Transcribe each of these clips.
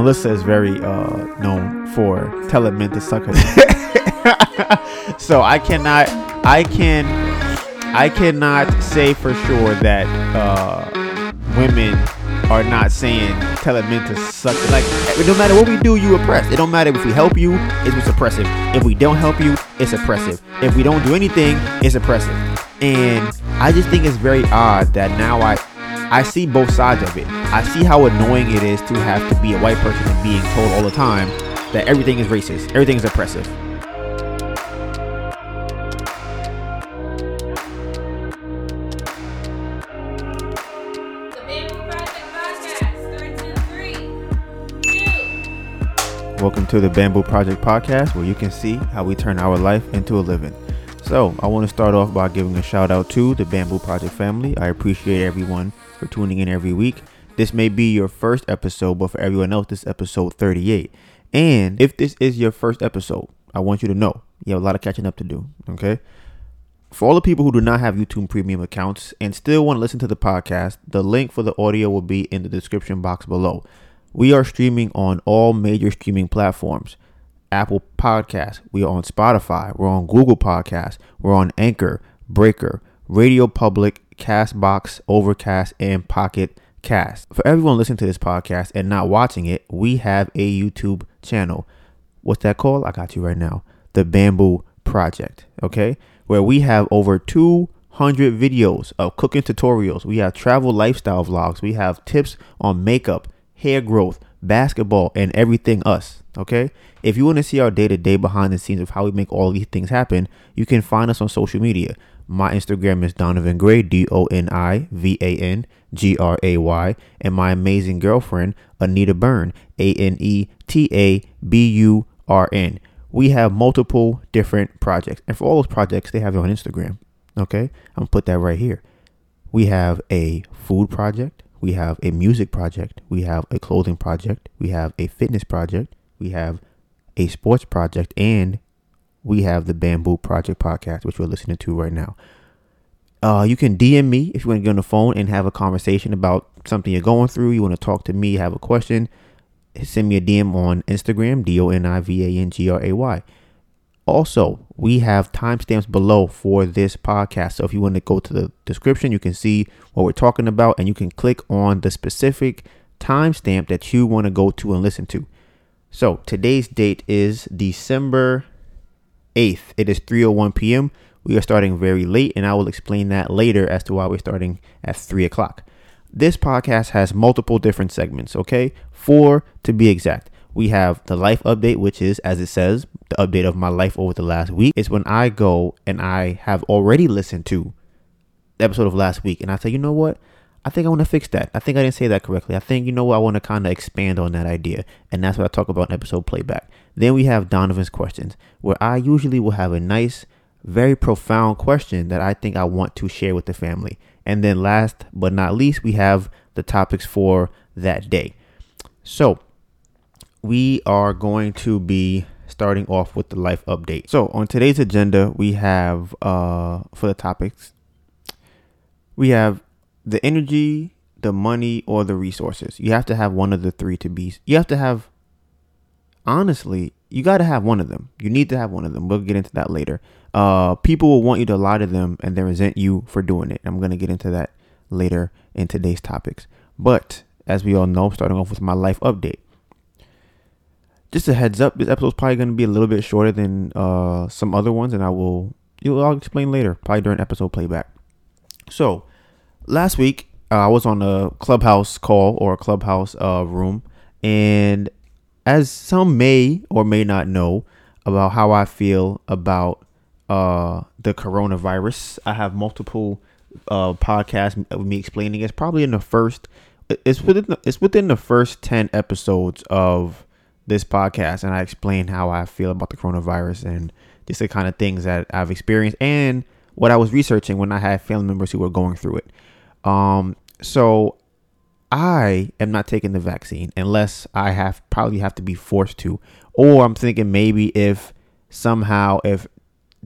Melissa is very uh, known for telling men to suck her. so I cannot, I can, I cannot say for sure that uh, women are not saying telling men to suck. Like no matter what we do, you oppress. It don't matter if we help you, it's oppressive. If we don't help you, it's oppressive. If we don't do anything, it's oppressive. And I just think it's very odd that now I I see both sides of it. I see how annoying it is to have to be a white person and being told all the time that everything is racist, everything is oppressive. The Bamboo Project Podcast. Three, two, three, two. Welcome to the Bamboo Project podcast, where you can see how we turn our life into a living. So, I want to start off by giving a shout out to the Bamboo Project family. I appreciate everyone for tuning in every week. This may be your first episode, but for everyone else, this is episode 38. And if this is your first episode, I want you to know you have a lot of catching up to do. Okay. For all the people who do not have YouTube Premium accounts and still want to listen to the podcast, the link for the audio will be in the description box below. We are streaming on all major streaming platforms. Apple Podcasts, we are on Spotify, we're on Google Podcasts, we're on Anchor, Breaker, Radio Public, Castbox, Overcast, and Pocket Cast. For everyone listening to this podcast and not watching it, we have a YouTube channel. What's that called? I got you right now. The Bamboo Project, okay? Where we have over 200 videos of cooking tutorials. We have travel lifestyle vlogs. We have tips on makeup, hair growth, basketball, and everything us, okay? If you want to see our day to day behind the scenes of how we make all these things happen, you can find us on social media. My Instagram is Donivan Gray, D O N I V A N G R A Y, and my amazing girlfriend, Aneta Burn, A N E T A B U R N. We have multiple different projects, and for all those projects, they have it on Instagram. Okay, I'm gonna put that right here. We have a food project, we have a music project, we have a clothing project, we have a fitness project, we have a sports project, and we have the Bamboo Project podcast, which we're listening to right now. Uh, you can DM me if you want to get on the phone and have a conversation about something you're going through. You want to talk to me, have a question, send me a DM on Instagram, D O N I V A N G R A Y. Also, we have timestamps below for this podcast. So if you want to go to the description, you can see what we're talking about and you can click on the specific timestamp that you want to go to and listen to. So today's date is December 8th. It is 3:01 p.m. We are starting very late, and I will explain that later as to why we're starting at 3 o'clock. This podcast has multiple different segments, okay? Four to be exact. We have the life update, which is, as it says, the update of my life over the last week. It's when I go and I have already listened to the episode of last week, and I say, you know what? I think I want to fix that. I think I didn't say that correctly. I think, you know what? I want to kind of expand on that idea. And that's what I talk about in episode playback. Then we have Donivan's questions, where I usually will have a nice, very profound question that I think I want to share with the family. And then last but not least, we have the topics for that day. So we are going to be starting off with the life update. So on today's agenda, we have uh for the topics, we have the energy, the money, or the resources. You have to have one of the three to be. You have to have. Honestly, you got to have one of them. You need to have one of them. We'll get into that later. Uh, people will want you to lie to them and then resent you for doing it. I'm gonna get into that later in today's topics. But as we all know, starting off with my life update. Just a heads up, this episode's probably gonna be a little bit shorter than uh some other ones, and I will you'll I'll explain later, probably during episode playback. So last week uh, I was on a clubhouse call or a clubhouse uh, room, and as some may or may not know about how I feel about uh, the coronavirus, I have multiple uh, podcasts of me explaining. It's probably in the first. It's within the, it's within the first ten episodes of this podcast, and I explain how I feel about the coronavirus and just the kind of things that I've experienced and what I was researching when I had family members who were going through it. Um, so I am not taking the vaccine unless I have probably have to be forced to, or I'm thinking maybe if somehow if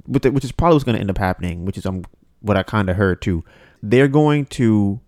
which is probably what's going to end up happening, which is um what I kind of heard too. They're going to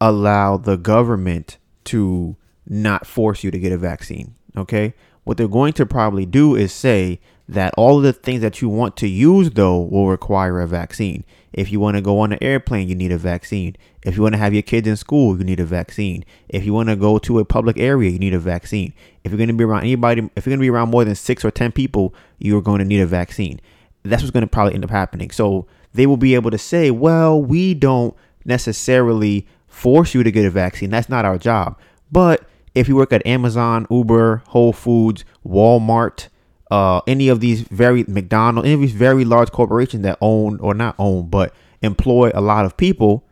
allow the government to not force you to get a vaccine. Okay. What they're going to probably do is say that all of the things that you want to use, though, will require a vaccine. If you want to go on an airplane, you need a vaccine. If you want to have your kids in school, you need a vaccine. If you want to go to a public area, you need a vaccine. If you're going to be around anybody, if you're going to be around more than six or 10 people, you're going to need a vaccine. That's what's going to probably end up happening. So they will be able to say, well, we don't necessarily force you to get a vaccine. That's not our job. But if you work at Amazon, Uber, Whole Foods, Walmart, uh, any of these very McDonald's, any of these very large corporations that own or not own, but employ a lot of people,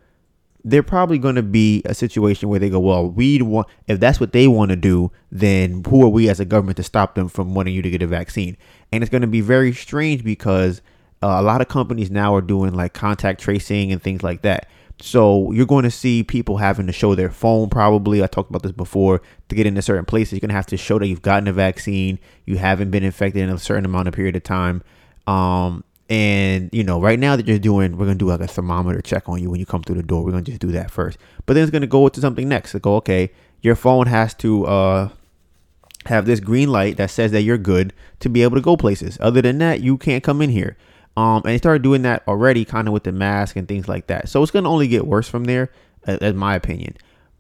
they're probably going to be a situation where they go, well, we want if that's what they want to do, then who are we as a government to stop them from wanting you to get a vaccine? And it's going to be very strange because uh, a lot of companies now are doing like contact tracing and things like that. So you're going to see people having to show their phone probably. I talked about this before. To get into certain places, you're going to have to show that you've gotten a vaccine, you haven't been infected in a certain amount of period of time. Um, and you know, right now that you're doing, we're gonna do like a thermometer check on you when you come through the door. We're gonna just do that first. But then it's gonna go to something next. To go, okay, your phone has to uh have this green light that says that you're good to be able to go places. Other than that, you can't come in here. Um, and they started doing that already, kind of with the mask and things like that. So it's gonna only get worse from there, as my opinion.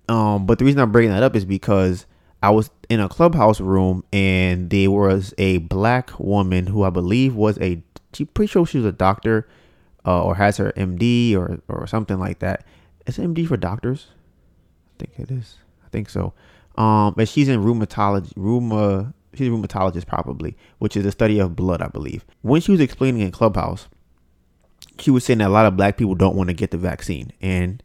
Um, but the reason I'm bringing that up is because I was in a clubhouse room and there was a black woman who I believe was a, she pretty sure she was a doctor, uh, or has her MD or or something like that. Is MD for doctors? I think it is. I think so. Um, but she's in rheumatology, rheuma, she's a rheumatologist probably, which is the study of blood, I believe. When she was explaining in Clubhouse, she was saying that a lot of black people don't want to get the vaccine, and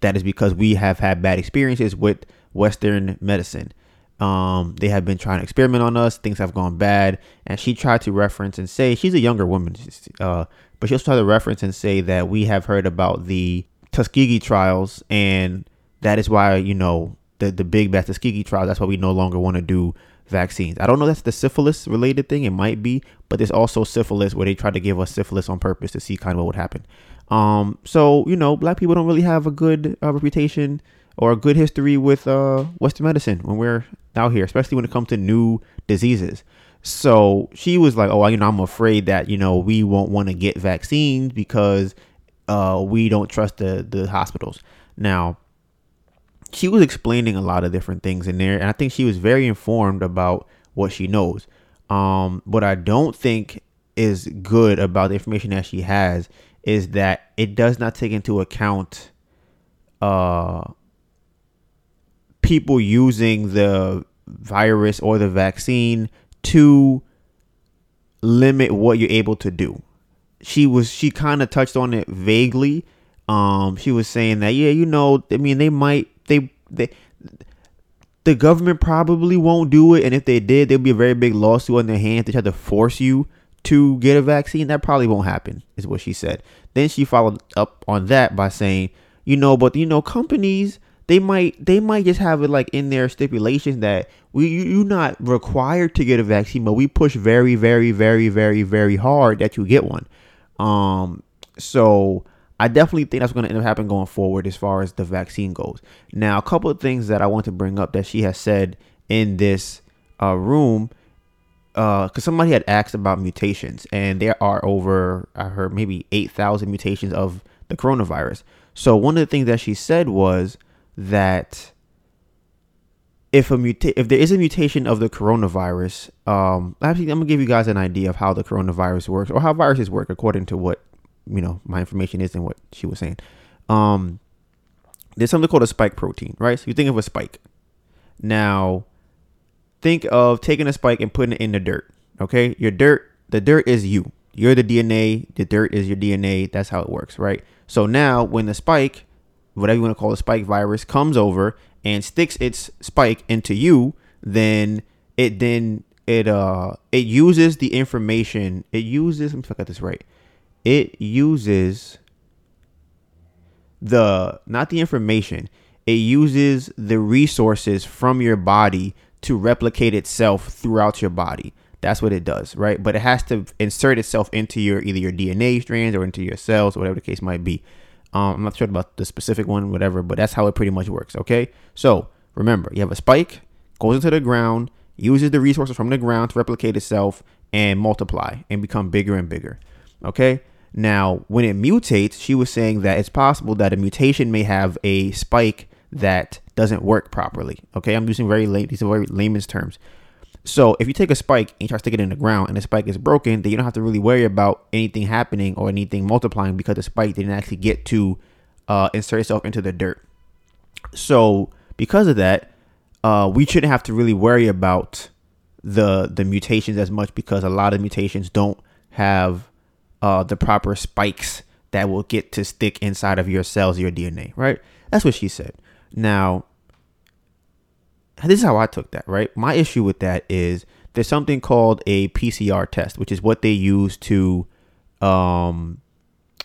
that is because we have had bad experiences with Western medicine. Um, they have been trying to experiment on us. Things have gone bad, and she tried to reference and say she's a younger woman, uh, but she also tried to reference and say that we have heard about the Tuskegee trials, and that is why you know the the big bad Tuskegee trials. That's why we no longer want to do vaccines. I don't know that's the syphilis related thing. It might be, but there's also syphilis where they try to give us syphilis on purpose to see kind of what would happen. Um, so you know, black people don't really have a good uh, reputation or a good history with uh, Western medicine when we're out here, especially when it comes to new diseases. So she was like, "Oh, you know, I'm afraid that you know we won't want to get vaccines because uh, we don't trust the the hospitals." Now, she was explaining a lot of different things in there, and I think she was very informed about what she knows. Um, what I don't think is good about the information that she has is that it does not take into account uh, people using the virus or the vaccine to limit what you're able to do. She was she kind of touched on it vaguely. Um, she was saying that yeah, you know, I mean, they might they they the government probably won't do it, and if they did, there'll be a very big lawsuit on their hands to try to force you to get a vaccine. That probably won't happen, is what she said. Then she followed up on that by saying, you know, but you know, companies they might they might just have it like in their stipulations that we you, you're not required to get a vaccine, but we push very, very, very, very, very hard that you get one. Um, so I definitely think that's going to end up happening going forward as far as the vaccine goes. Now, a couple of things that I want to bring up that she has said in this uh, room, because uh, somebody had asked about mutations, and there are over, I heard maybe 8,000 mutations of the coronavirus. So, one of the things that she said was that if a muta- if there is a mutation of the coronavirus, um, actually, I'm gonna give you guys an idea of how the coronavirus works or how viruses work according to what you know my information is and what she was saying. Um, there's something called a spike protein, right? So you think of a spike. Now, think of taking a spike and putting it in the dirt. Okay, your dirt, the dirt is you. You're the DNA. The dirt is your DNA. That's how it works, right? So now, when the spike, whatever you want to call the spike virus, comes over and sticks its spike into you, then it then it uh it uses the information. It uses. Let me got this right it uses the not the information it uses the resources from your body to replicate itself throughout your body. That's what it does right? But it has to insert itself into your either your dna strands or into your cells whatever the case might be. Um, i'm not sure about the specific one whatever but that's how it pretty much works okay? So remember you have a spike goes into the ground, uses the resources from the ground to replicate itself and multiply and become bigger and bigger. Okay. Now, when it mutates, she was saying that it's possible that a mutation may have a spike that doesn't work properly. Okay, I'm using very late these are very layman's terms. So if you take a spike and you try to stick it in the ground and the spike is broken, then you don't have to really worry about anything happening or anything multiplying because the spike didn't actually get to uh, insert itself into the dirt. So because of that, uh, we shouldn't have to really worry about the the mutations as much because a lot of mutations don't have uh, the proper spikes that will get to stick inside of your cells, your DNA. Right? That's what she said. Now, this is how I took that, right? My issue with that is there's something called a PCR test, which is what they use to um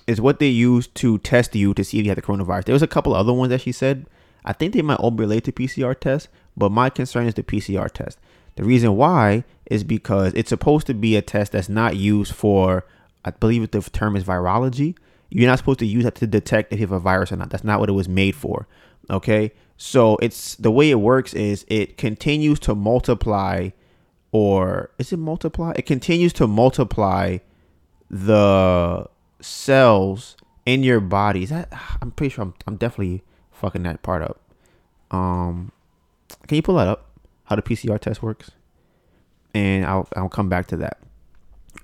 is what they use to test you to see if you have the coronavirus. There was a couple other ones that she said. I think they might all relate to PCR tests, but my concern is the PCR test. The reason why is because it's supposed to be a test that's not used for, I believe the term is virology. You're not supposed to use that to detect if you have a virus or not. That's not what it was made for. Okay. So it's the way it works is it continues to multiply or is it multiply? It continues to multiply the cells in your body. Is that I'm pretty sure I'm, I'm definitely fucking that part up. Um can you pull that up? How the PCR test works? And I'll I'll come back to that.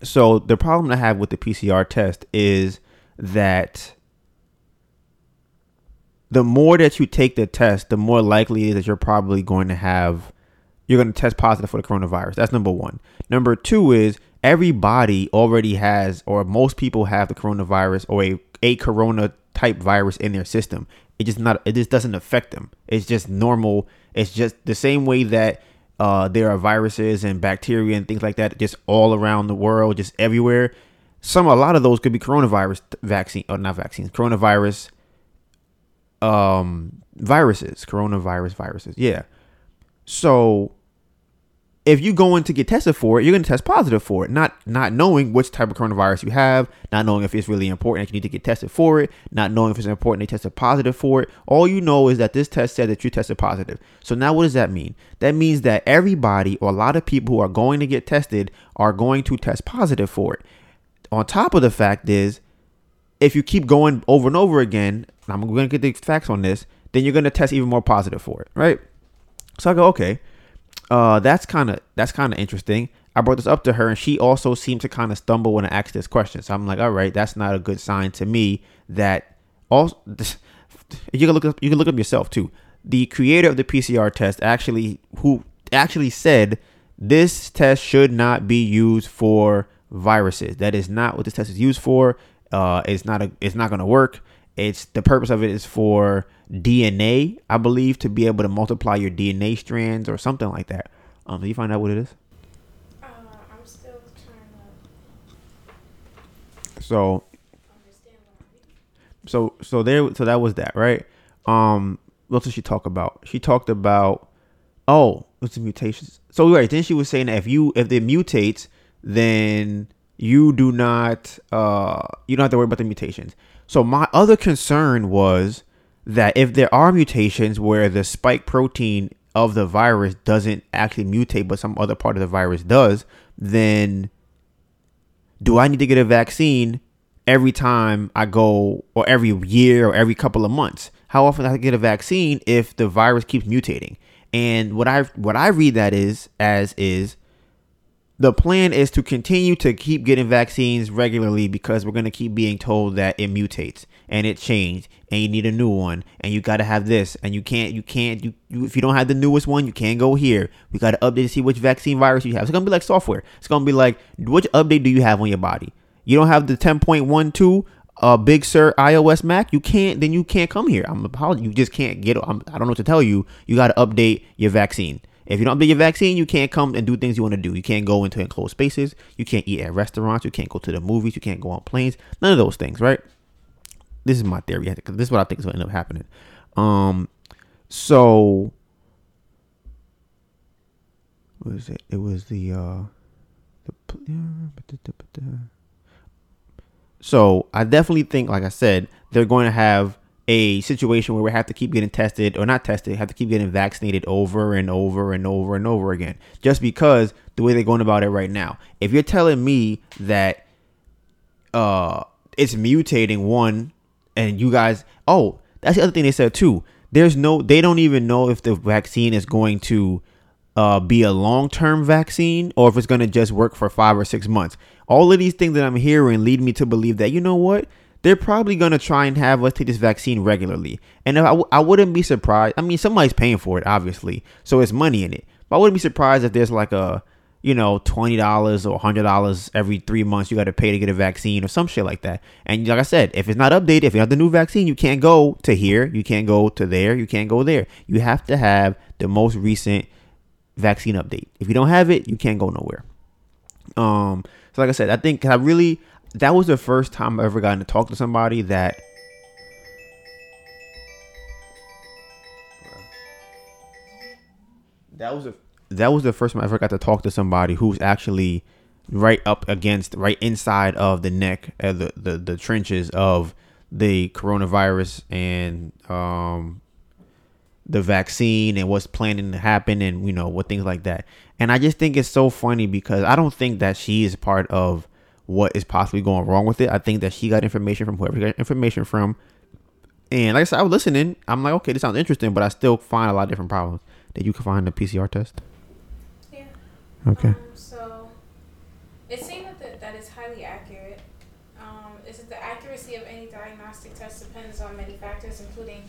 So the problem I have with the PCR test is that the more that you take the test, the more likely it is that you're probably going to have you're going to test positive for the coronavirus. That's number 1. Number 2 is everybody already has or most people have the coronavirus or a, a corona type virus in their system. It just not it just doesn't affect them. It's just normal. It's just the same way that uh, there are viruses and bacteria and things like that just all around the world, just everywhere. Some a lot of those could be coronavirus vaccine or not vaccines, coronavirus um viruses, coronavirus viruses. Yeah. So if you go in to get tested for it, you're going to test positive for it, not not knowing which type of coronavirus you have, not knowing if it's really important that you need to get tested for it, not knowing if it's important they tested positive for it. All you know is that this test said that you tested positive. So now what does that mean? That means that everybody or a lot of people who are going to get tested are going to test positive for it. On top of the fact is if you keep going over and over again, I'm going to get the facts on this, then you're going to test even more positive for it, right? So I go, okay, uh, that's kind of that's kind of interesting. I brought this up to her, and she also seemed to kind of stumble when I asked this question. So I'm like, all right, that's not a good sign to me. That also, you can look up, you can look up yourself too. The creator of the PCR test actually, who actually said this test should not be used for viruses. That is not what this test is used for. Uh, it's not a, it's not going to work. It's the purpose of it is for DNA, I believe, to be able to multiply your DNA strands or something like that. Um, did you find out what it is? Uh, I'm still trying to So, understand what I'm reading. so, so there, so that was that, right? Um, what did she talk about? She talked about, oh, what's the mutations? So right, then she was saying that if you if it mutates, then you do not uh you don't have to worry about the mutations. So my other concern was that if there are mutations where the spike protein of the virus doesn't actually mutate but some other part of the virus does, then do I need to get a vaccine every time I go or every year or every couple of months? How often do I get a vaccine if the virus keeps mutating? And what I what I read that is as is the plan is to continue to keep getting vaccines regularly because we're going to keep being told that it mutates and it changed and you need a new one and you got to have this and you can't you can't you, you if you don't have the newest one you can't go here. We got to update to see which vaccine virus you have. It's going to be like software. It's going to be like which update do you have on your body? You don't have the 10.12 uh big sur ios mac? You can't then you can't come here. I'm apologize you just can't get I'm, i don't know what to tell you. You got to update your vaccine if you don't update your vaccine, you can't come and do things you want to do. You can't go into enclosed spaces. You can't eat at restaurants. You can't go to the movies. You can't go on planes. None of those things, right? This is my theory. This is what I think is going to end up happening. Um, so what was it? It was the uh, the so I definitely think, like I said, they're going to have a situation where we have to keep getting tested or not tested, have to keep getting vaccinated over and over and over and over again, just because the way they're going about it right now. If you're telling me that uh it's mutating one and you guys oh that's the other thing they said too. There's no they don't even know if the vaccine is going to uh, be a long-term vaccine or if it's going to just work for five or six months. All of these things that i'm hearing lead me to believe that you know what they're probably going to try and have us take this vaccine regularly and I w- I wouldn't be surprised i mean somebody's paying for it obviously so it's money in it but i wouldn't be surprised if there's like a you know, twenty dollars or hundred dollars every three months you got to pay to get a vaccine or some shit like that. And like I said, if it's not updated, if you have the new vaccine, you can't go to here, you can't go to there, you can't go there. You have to have the most recent vaccine update. If you don't have it, you can't go nowhere. Um, so like I said, I think I really that was the first time I ever gotten to talk to somebody that. That was a that was the first time I ever got to talk to somebody who's actually right up against, right inside of the neck, uh, the, the the trenches of the coronavirus and um the vaccine and what's planning to happen and you know what things like that. And I just think it's so funny because I don't think that she is part of what is possibly going wrong with it. I think that she got information from whoever she got information from. And like I said, I was listening. I'm like, okay, this sounds interesting, but I still find a lot of different problems that you can find in the PCR test. Yeah. Okay. Um, so it seems that that is highly accurate. Um, is it the accuracy of any diagnostic test depends on many factors, including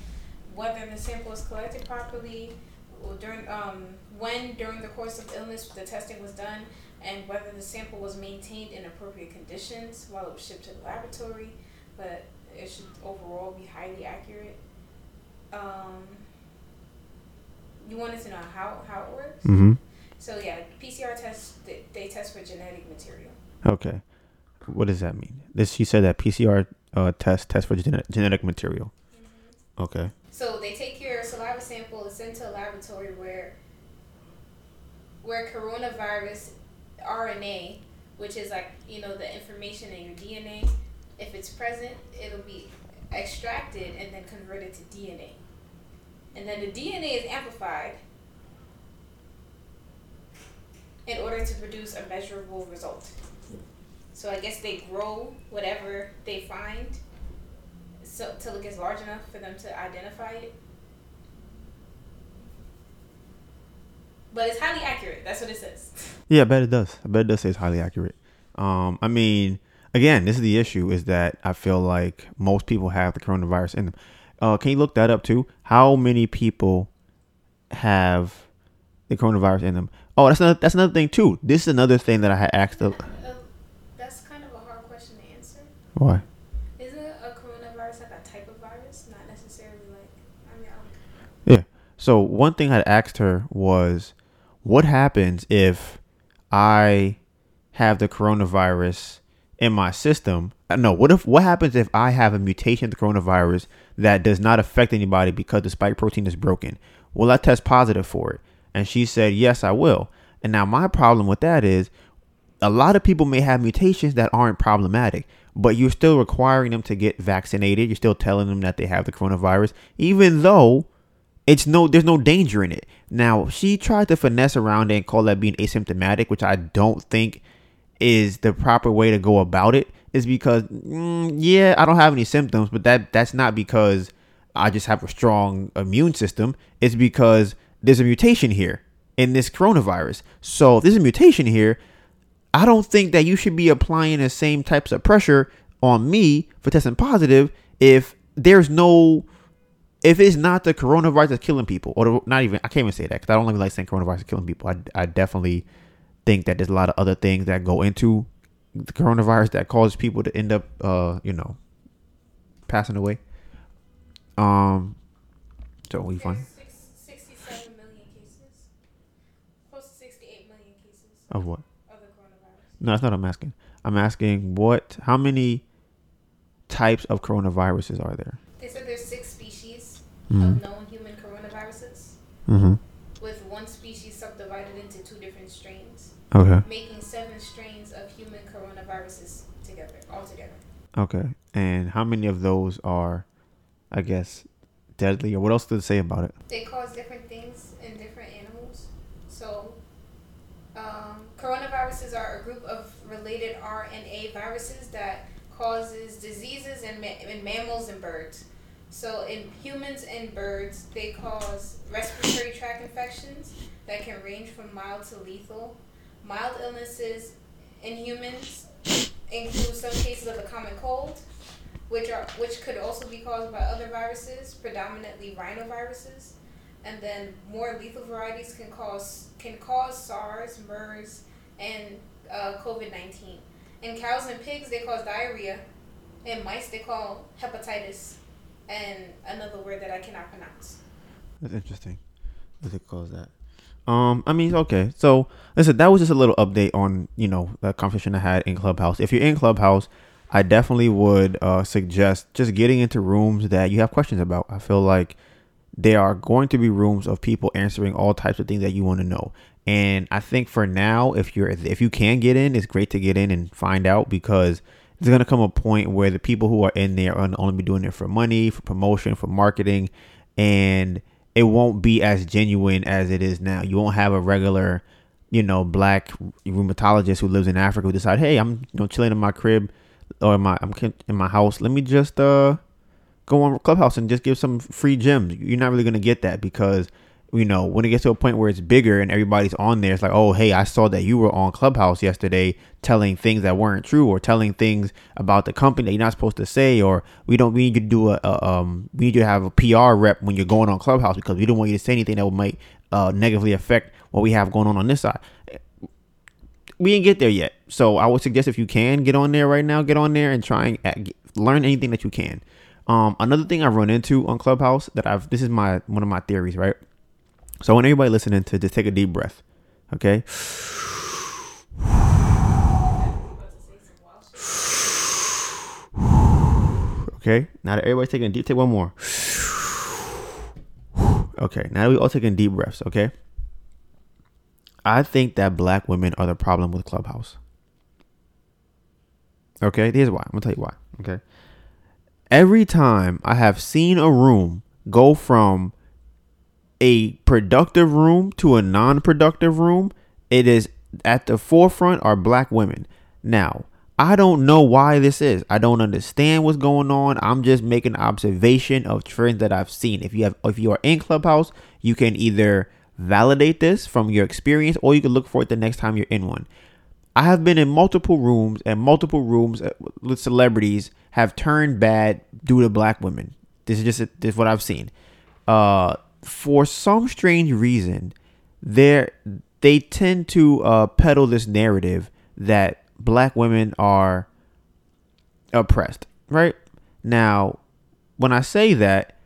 whether the sample is collected properly, or during um, when during the course of illness the testing was done, and whether the sample was maintained in appropriate conditions while it was shipped to the laboratory. But it should overall be highly accurate. Um, you wanted to know how, how it works? Mm-hmm. So yeah, PCR tests they, they test for genetic material. Okay. What does that mean? This she said that PCR uh, test test for genetic genetic material. Okay. So they take your saliva sample and send to a laboratory where where coronavirus RNA, which is like you know the information in your DNA, if it's present, it'll be extracted and then converted to DNA. And then the DNA is amplified in order to produce a measurable result. So I guess they grow whatever they find so till it gets large enough for them to identify it. But it's highly accurate. That's what it says. Yeah, I bet it does. I bet it does say it's highly accurate. Um, I mean, again, this is the issue is that I feel like most people have the coronavirus in them. Uh, can you look that up too? How many people have the coronavirus in them? Oh, that's another that's another thing too. This is another thing that I had asked. Of, Uh, that's kind of a hard question to answer. why? Isn't a coronavirus like a type of virus, not necessarily like I mean, I don't So one thing I had asked her was, what happens if I have the coronavirus in my system? Uh, No, what if what happens if I have a mutation of the coronavirus that does not affect anybody because the spike protein is broken? Will I test positive for it? And she said, yes, I will. And now my problem with that is a lot of people may have mutations that aren't problematic, but you're still requiring them to get vaccinated. You're still telling them that they have the coronavirus, even though it's no there's no danger in it. Now, she tried to finesse around it and call that being asymptomatic, which I don't think is the proper way to go about it. Is because mm, yeah, I don't have any symptoms, but that that's not because I just have a strong immune system. It's because there's a mutation here in this coronavirus. So if there's a mutation here, I don't think that you should be applying the same types of pressure on me for testing positive if there's no if it's not the coronavirus that's killing people or the, not even I can't even say that because I don't even like saying coronavirus is killing people. I, I definitely think that there's a lot of other things that go into the coronavirus that causes people to end up uh you know passing away. Um so we There's fine six, 67 million cases. Close to 68 million cases of what? of the coronavirus. No, that's not what I'm asking. I'm asking what how many types of coronaviruses are there? They said there's six Mm-hmm. of known human coronaviruses, Mm-hmm. with one species subdivided into two different strains, Okay. making seven strains of human coronaviruses together, all together. Okay. And how many of those are I guess, deadly? Or what else did it say about it? They cause different things in different animals. So, um, coronaviruses are a group of related RNA viruses that causes diseases in, ma- in mammals and birds. So, in humans and birds, they cause respiratory tract infections that can range from mild to lethal. Mild illnesses in humans include some cases of the common cold, which are which could also be caused by other viruses, predominantly rhinoviruses. And then more lethal varieties can cause can cause SARS, MERS, and uh, COVID nineteen. In cows and pigs, they cause diarrhea. In mice, they call hepatitis, and another word that I cannot pronounce. That's interesting. What it calls that? Um, I mean, okay. So listen, that was just a little update on you know the conversation I had in Clubhouse. If you're in Clubhouse, I definitely would uh, suggest just getting into rooms that you have questions about. I feel like there are going to be rooms of people answering all types of things that you want to know. And I think for now, if you're if you can get in, it's great to get in and find out because there's gonna come a point where the people who are in there are only be doing it for money, for promotion, for marketing, and it won't be as genuine as it is now. You won't have a regular, you know, black rheumatologist who lives in Africa who decide, hey, I'm you know chilling in my crib or in my I'm in my house. Let me just uh go on Clubhouse and just give some free gems. You're not really gonna get that because you know, when it gets to a point where it's bigger and everybody's on there, it's like, oh, hey, I saw that you were on Clubhouse yesterday telling things that weren't true or telling things about the company that you're not supposed to say, or we don't we need you to do a, a um we need you to have a PR rep when you're going on Clubhouse because we don't want you to say anything that might uh, negatively affect what we have going on on this side. We didn't get there yet, so I would suggest if you can get on there right now, get on there and try and learn anything that you can. Um, another thing I've run into on Clubhouse that I've this is my one of my theories, right? So I want everybody listening to just take a deep breath. Okay. Okay. Now that everybody's taking a deep, take one more. Okay. Now we all taking deep breaths. Okay. I think that black women are the problem with Clubhouse. Okay. Here's why. I'm gonna tell you why. Okay. Every time I have seen a room go from a productive room to a non productive room, it is at the forefront are black women. Now, I don't know why this is. I don't understand what's going on. I'm just making observation of trends that I've seen. If you have if you are in Clubhouse, you can either validate this from your experience or you can look for it the next time you're in one. I have been in multiple rooms and multiple rooms uh, with celebrities have turned bad due to black women. This is just this is what I've seen. Uh for some strange reason, they they tend to uh, peddle this narrative that black women are oppressed. Right now, when I say that,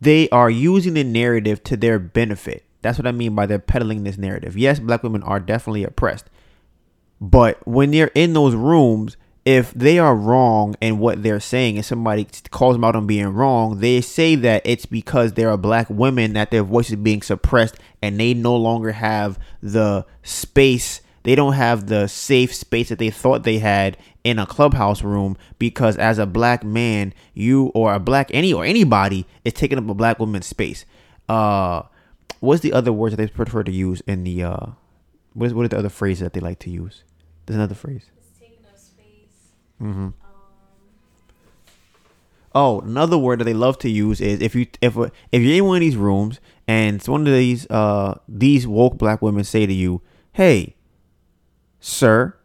they are using the narrative to their benefit. That's what I mean by they're peddling this narrative. Yes, black women are definitely oppressed. But when they're in those rooms, if they are wrong in what they're saying and somebody calls them out on being wrong, they say that it's because there are black women that their voice is being suppressed and they no longer have the space. They don't have the safe space that they thought they had in a clubhouse room because as a black man, you or a black any or anybody is taking up a black woman's space. Uh, what's the other words that they prefer to use in the uh, what is what are the other phrases that they like to use? There's another phrase. Mm-hmm. Oh, another word that they love to use is if you if if you're in one of these rooms and one of these uh these woke black women say to you, "Hey, sir,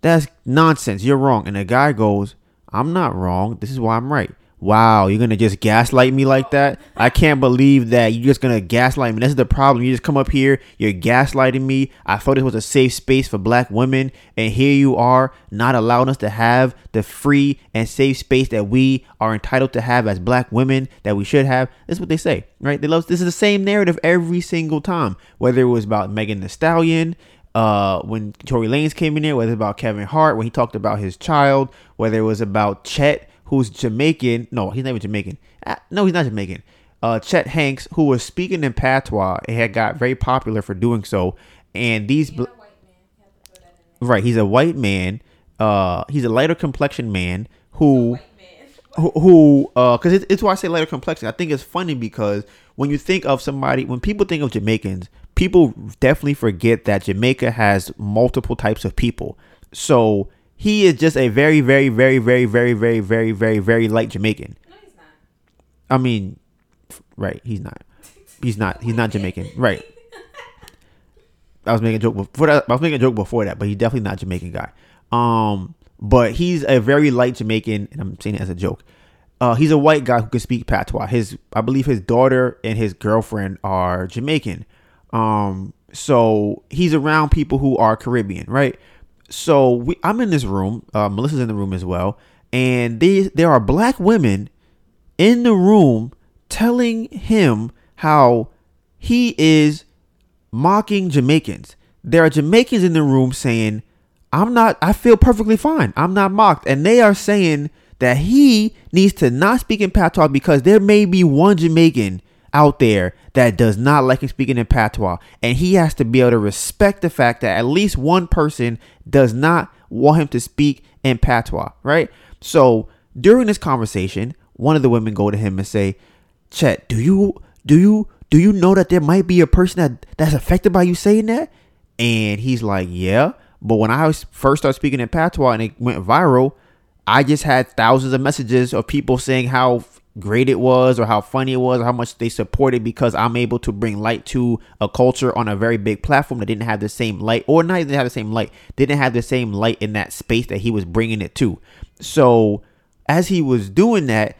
that's nonsense. You're wrong," and the guy goes, "I'm not wrong. This is why I'm right." Wow, you're gonna just gaslight me like that? I can't believe that you're just gonna gaslight me. This is the problem. You just come up here, you're gaslighting me. I thought this was a safe space for black women, and here you are not allowing us to have the free and safe space that we are entitled to have as black women that we should have. That's what they say, right? They love this is the same narrative every single time. Whether it was about Megan Thee Stallion, uh, when Tory Lanez came in there, whether it was about Kevin Hart when he talked about his child, whether it was about Chet who's Jamaican. No, he's not even Jamaican. Uh, no, he's not Jamaican. Uh, Chet Hanks, who was speaking in patois and had got very popular for doing so. And these, bl- right, he's a white man. Uh, he's a lighter complexion man who, who, uh, because it's, it's why I say lighter complexion. I think it's funny because when you think of somebody, when people think of Jamaicans, people definitely forget that Jamaica has multiple types of people. So he is just a very, very, very, very, very, very, very, very, very light Jamaican. No, he's not. I mean, right? He's not. He's not. He's not Jamaican. Right. I was making a joke before that. I was making a joke before that, but he's definitely not Jamaican guy. Um, but he's a very light Jamaican, and I'm saying it as a joke. Uh, he's a white guy who can speak patois. His, I believe, his daughter and his girlfriend are Jamaican. Um, so he's around people who are Caribbean, right? So we, I'm in this room. Uh, Melissa's in the room as well, and they, there are black women in the room telling him how he is mocking Jamaicans. There are Jamaicans in the room saying, I'm not, I feel perfectly fine. I'm not mocked. And they are saying that he needs to not speak in patois because there may be one Jamaican out there that does not like him speaking in patois. And he has to be able to respect the fact that at least one person does not want him to speak in patois, right? So during this conversation, one of the women go to him and say, Chet, do you do you do you know that there might be a person that that's affected by you saying that? And he's like, yeah. But when I first started speaking in patois and it went viral, I just had thousands of messages of people saying how great it was or how funny it was or how much they supported because I'm able to bring light to a culture on a very big platform that didn't have the same light or not even have the same light. Didn't have the same light in that space that he was bringing it to. So as he was doing that,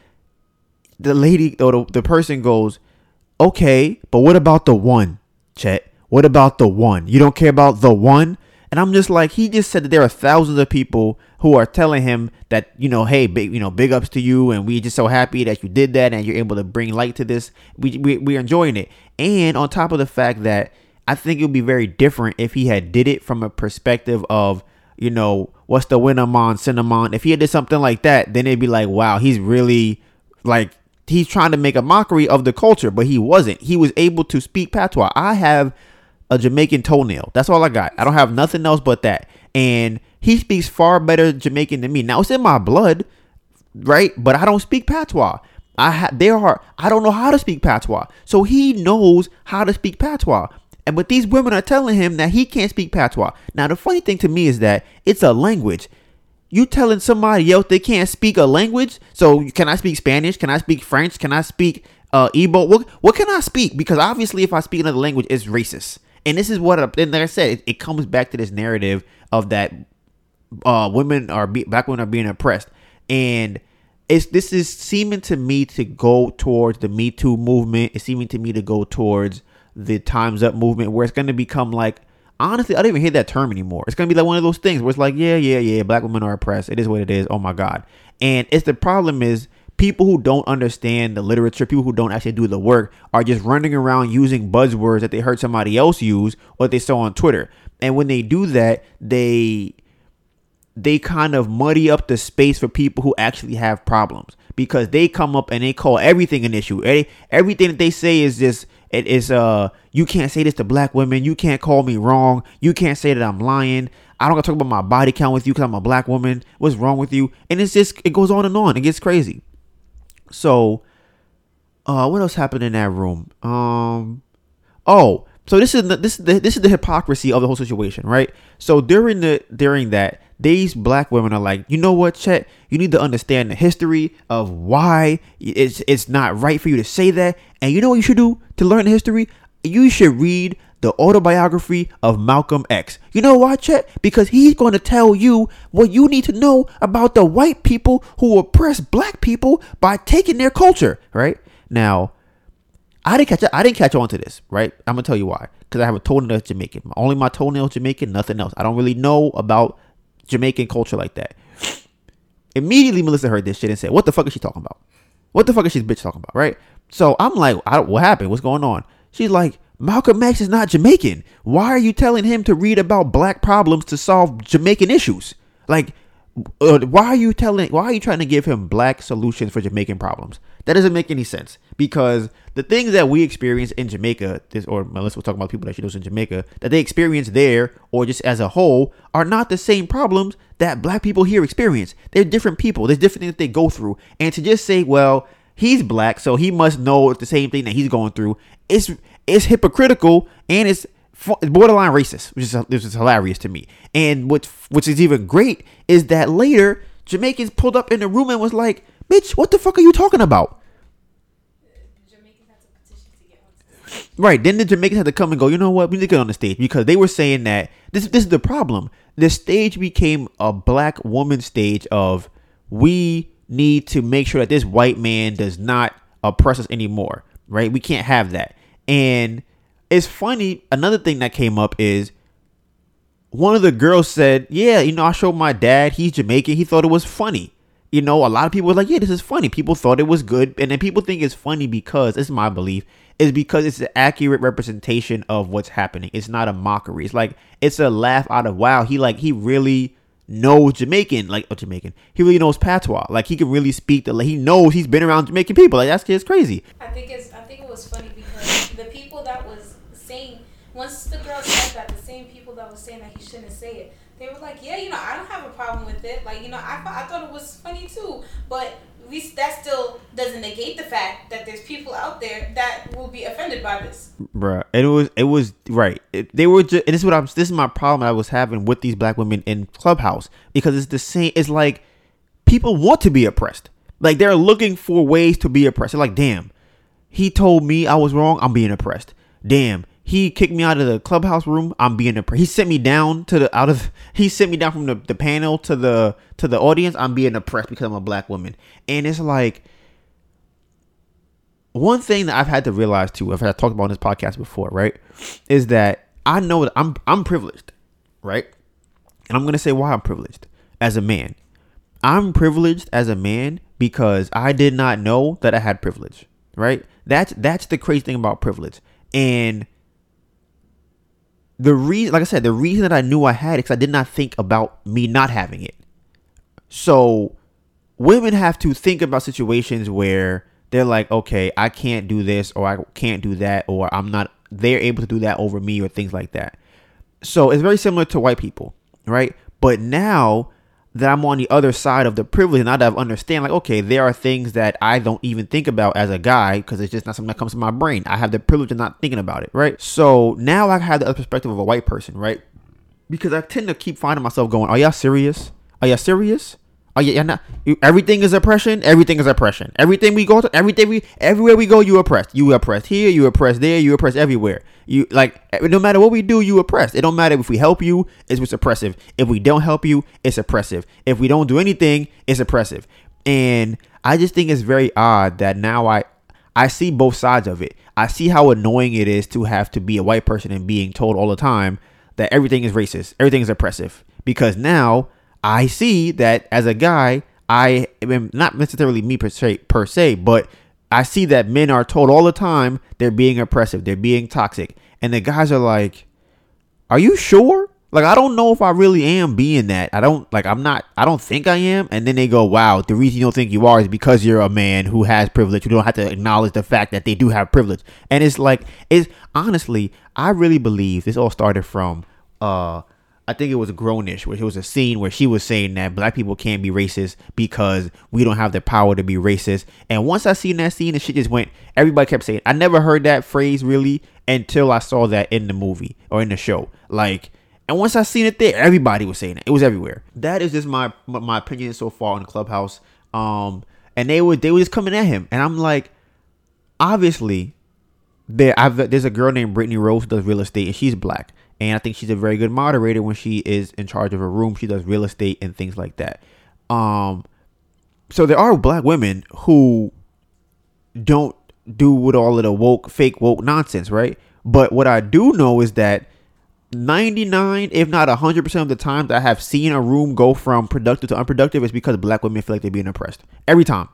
the lady or the, the person goes, okay, but what about the one, Chet? What about the one? You don't care about the one? And I'm just like, he just said that there are thousands of people who are telling him that, you know, hey, big, you know, big ups to you, and we're just so happy that you did that and you're able to bring light to this. We, we we're enjoying it. And on top of the fact that I think it would be very different if he had did it from a perspective of, you know, what's the Winamon Cinnamon? If he had did something like that, then it'd be like, wow, he's really like he's trying to make a mockery of the culture, but he wasn't. He was able to speak patois. I have a Jamaican toenail. That's all I got. I don't have nothing else but that. And he speaks far better Jamaican than me. Now it's in my blood, right? But I don't speak patois. I have there are I don't know how to speak patois. So he knows how to speak patois. And but these women are telling him that he can't speak patois. Now the funny thing to me is that it's a language. You telling somebody else they can't speak a language? So can I speak Spanish? Can I speak French? Can I speak uh Igbo? What what can I speak? Because obviously if I speak another language, it's racist. And this is what, and like I said, it, it comes back to this narrative of that uh, women are be, black women are being oppressed, and it's this is seeming to me to go towards the Me Too movement. It's seeming to me to go towards the Times Up movement, where it's going to become like honestly, I don't even hear that term anymore. It's gonna be like one of those things where it's like, yeah, yeah, yeah, black women are oppressed. It is what it is. Oh my god. And it's the problem is people who don't understand the literature, people who don't actually do the work, are just running around using buzzwords that they heard somebody else use or they saw on Twitter. And when they do that, they they kind of muddy up the space for people who actually have problems because they come up and they call everything an issue. Everything that they say is just it is uh you can't say this to black women. You can't call me wrong. You can't say that I'm lying. I don't gotta talk about my body count with you because I'm a black woman. What's wrong with you? And it's just it goes on and on. It gets crazy. So, uh, what else happened in that room? Um, oh, so this is the, this is the, this is the hypocrisy of the whole situation, right? So during the during that, these black women are like, you know what, Chet? You need to understand the history of why it's it's not right for you to say that, and you know what you should do to learn the history? You should read the autobiography of Malcolm X. You know why, Chet? Because he's going to tell you what you need to know about the white people who oppress black people by taking their culture, right? Now, I didn't catch I didn't catch on to this, right? I'm gonna tell you why. Because I have a toenail Jamaican. Only my toenail Jamaican, nothing else. I don't really know about Jamaican culture like that. Immediately, Melissa heard this shit and said, "What the fuck is she talking about? What the fuck is she bitch talking about?" Right? So I'm like, "What happened? What's going on?" She's like, Malcolm X is not Jamaican. Why are you telling him to read about black problems to solve Jamaican issues? Like, Uh, why are you telling? Why are you trying to give him black solutions for Jamaican problems? That doesn't make any sense because the things that we experience in Jamaica, this or Melissa was talking about people that she knows in Jamaica, that they experience there or just as a whole, are not the same problems that black people here experience. They're different people. There's different things that they go through, and to just say, well, he's black, so he must know the same thing that he's going through, it's it's hypocritical and it's borderline racist, which is which is hilarious to me. And what which is even great is that later Jamaicans pulled up in the room and was like, "Bitch, what the fuck are you talking about?" Right. Then the Jamaicans had to come and go, you know what? We need to get on the stage because they were saying that this this is the problem. The stage became a black woman stage of we need to make sure that this white man does not oppress us anymore. Right? We can't have that. And it's funny. Another thing that came up is one of the girls said, "Yeah, you know, I showed my dad. He's Jamaican. He thought it was funny." You know, a lot of people were like, "Yeah, this is funny." People thought it was good, and then people think it's funny because it's my belief is because it's an accurate representation of what's happening. It's not a mockery. It's like it's a laugh out of wow. He like he really knows Jamaican, like oh, Jamaican. He really knows patois. Like he can really speak the. Like, he knows he's been around Jamaican people. Like that's just crazy. I think it's. I think it was funny because the people that was once the girl said that, the same people that was saying that he shouldn't say it, they were like, yeah, you know, I don't have a problem with it. Like, you know, I, I thought it was funny too, but at least that still doesn't negate the fact that there's people out there that will be offended by this. Bruh, it was it was right. It, they were just, this is what I'm. This is my problem I was having with these black women in Clubhouse because it's the same. It's like people want to be oppressed. Like they're looking for ways to be oppressed. They're like, damn, he told me I was wrong. I'm being oppressed. Damn, he kicked me out of the clubhouse room. I'm being oppressed. He sent me down to the out of he sent me down from the, the panel to the to the audience. I'm being oppressed because I'm a black woman. And it's like one thing that I've had to realize too, I've talked about on this podcast before, right? Is that I know that I'm I'm privileged, right? And I'm gonna say why I'm privileged as a man. I'm privileged as a man because I did not know that I had privilege, right? That's that's the crazy thing about privilege. And the reason, like I said, the reason that I knew I had it because I did not think about me not having it. So women have to think about situations where they're like, okay, I can't do this or I can't do that or I'm not. They're able to do that over me or things like that. So it's very similar to white people, right? But now that I'm on the other side of the privilege, now that I understand, like, okay, there are things that I don't even think about as a guy because it's just not something that comes to my brain. I have the privilege of not thinking about it, right? So now I have the other perspective of a white person, right? Because I tend to keep finding myself going, are y'all serious? Are y'all serious? Oh yeah, yeah. Not, everything is oppression. Everything is oppression. Everything we go to, everything we, everywhere we go, you oppressed. You oppressed here. You oppressed there. You oppressed everywhere. You like eh, no matter what we do, you oppressed. It don't matter if we help you, it's what's oppressive. If we don't help you, it's oppressive. If we don't do anything, it's oppressive. And I just think it's very odd that now I, I see both sides of it. I see how annoying it is to have to be a white person and being told all the time that everything is racist, everything is oppressive. Because now I see that as a guy, I am not necessarily me per se, per se, but I see that men are told all the time they're being oppressive, they're being toxic, and the guys are like, "Are you sure?" Like I don't know if I really am being that. I don't like I'm not I don't think I am. And then they go, Wow, the reason you don't think you are is because you're a man who has privilege. You don't have to acknowledge the fact that they do have privilege. And it's like it's honestly, I really believe this all started from uh I think it was Grownish, where it was a scene where she was saying that black people can't be racist because we don't have the power to be racist. And once I seen that scene, the shit just went. Everybody kept saying. I never heard that phrase really until I saw that in the movie or in the show. Like, and once I seen it there, everybody was saying it. It was everywhere. That is just my my opinion so far on clubhouse. Um, and they were they were just coming at him, and I'm like, obviously, there I've there's a girl named Brittany Rose does real estate, and she's black and I think she's a very good moderator when she is in charge of a room. She does real estate and things like that. Um, so there are black women who don't do with all of the woke, fake woke nonsense, right? But what I do know is that 99, if not 100% of the times I have seen a room go from productive to unproductive is because black women feel like they're being oppressed. Every time.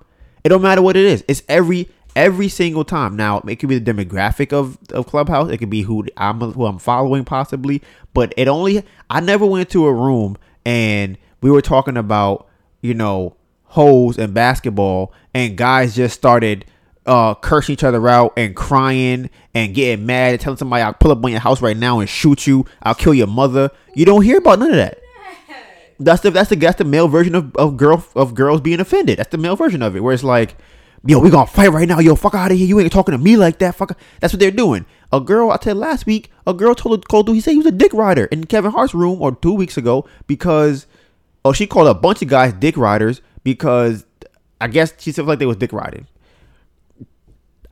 It don't matter what it is. It's every every single time. Now it could be the demographic of, of Clubhouse. It could be who I'm who I'm following possibly, but it only I never went to a room and we were talking about, you know, hoes and basketball, and guys just started uh, cursing each other out and crying and getting mad and telling somebody I'll pull up on your house right now and shoot you. I'll kill your mother. You don't hear about none of that. That's the that's the that's the male version of, of girl of girls being offended. That's the male version of it, where it's like, yo, we gonna fight right now. Yo, fuck out of here. You ain't talking to me like that. Fuck. That's what they're doing. A girl, I tell you last week, a girl told Cole dude he said he was a dick rider in Kevin Hart's room or two weeks ago because, oh, she called a bunch of guys dick riders because I guess she said like they was dick riding.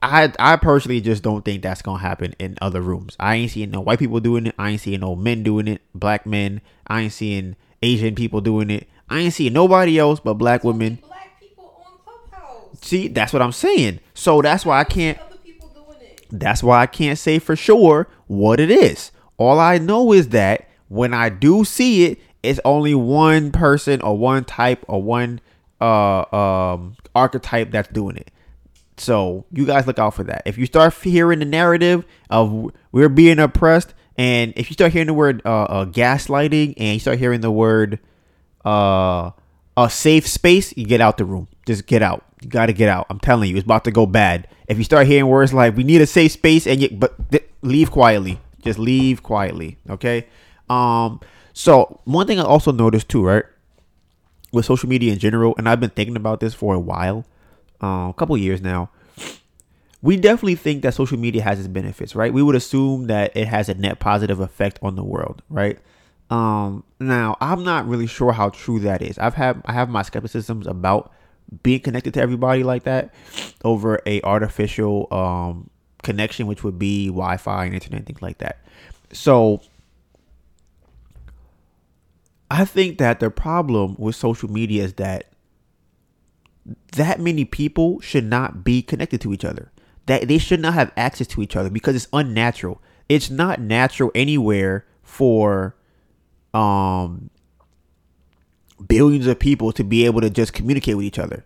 I I personally just don't think that's gonna happen in other rooms. I ain't seeing no white people doing it. I ain't seeing no men doing it. Black men. I ain't seeing Asian people doing it. I ain't seeing nobody else but black women. Black people on Clubhouse. See, that's what I'm saying. So that's why I can't. Other people doing it. That's why I can't say for sure what it is. All I know is that when I do see it, it's only one person or one type or one uh um archetype that's doing it. So you guys look out for that. If you start hearing the narrative of we're being oppressed, and if you start hearing the word uh, uh gaslighting, and you start hearing the word uh a safe space, you get out the room. Just get out. You got to get out. I'm telling you, it's about to go bad. If you start hearing words like "we need a safe space," and you but th- leave quietly. Just leave quietly. Okay. Um. So one thing I also noticed too, right, with social media in general, and I've been thinking about this for a while, uh, a couple years now. We definitely think that social media has its benefits, right? We would assume that it has a net positive effect on the world, right? Um, now I'm not really sure how true that is. I've had I have my skepticisms about being connected to everybody like that over a artificial um connection, which would be Wi-Fi and internet and things like that. So I think that the problem with social media is that that many people should not be connected to each other. That they should not have access to each other because it's unnatural. It's not natural anywhere for um billions of people to be able to just communicate with each other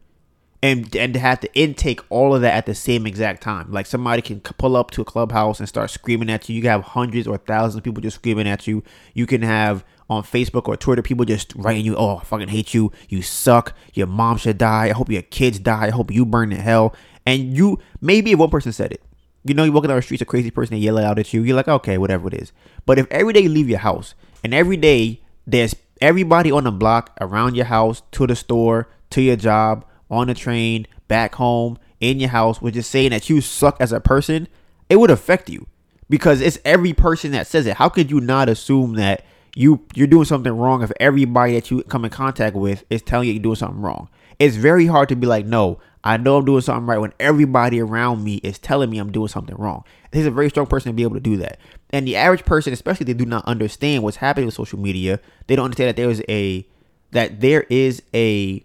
and and to have to intake all of that at the same exact time. Like somebody can pull up to a clubhouse and start screaming at you. You can have hundreds or thousands of people just screaming at you. You can have on Facebook or Twitter people just writing you, "Oh, I fucking hate you. You suck. Your mom should die. I hope your kids die. I hope you burn in hell." And you maybe one person said it. You know, you're walking down the streets, a crazy person they yell out at you. You're like, okay, whatever it is. But if every day you leave your house and every day there's everybody on the block around your house, to the store, to your job, on the train, back home, in your house, was just saying that you suck as a person, it would affect you because it's every person that says it. How could you not assume that you you're doing something wrong if everybody that you come in contact with is telling you you're doing something wrong? It's very hard to be like, no, I know I'm doing something right when everybody around me is telling me I'm doing something wrong. He's a very strong person to be able to do that. And the average person, especially they do not understand what's happening with social media. They don't understand that there is a that there is a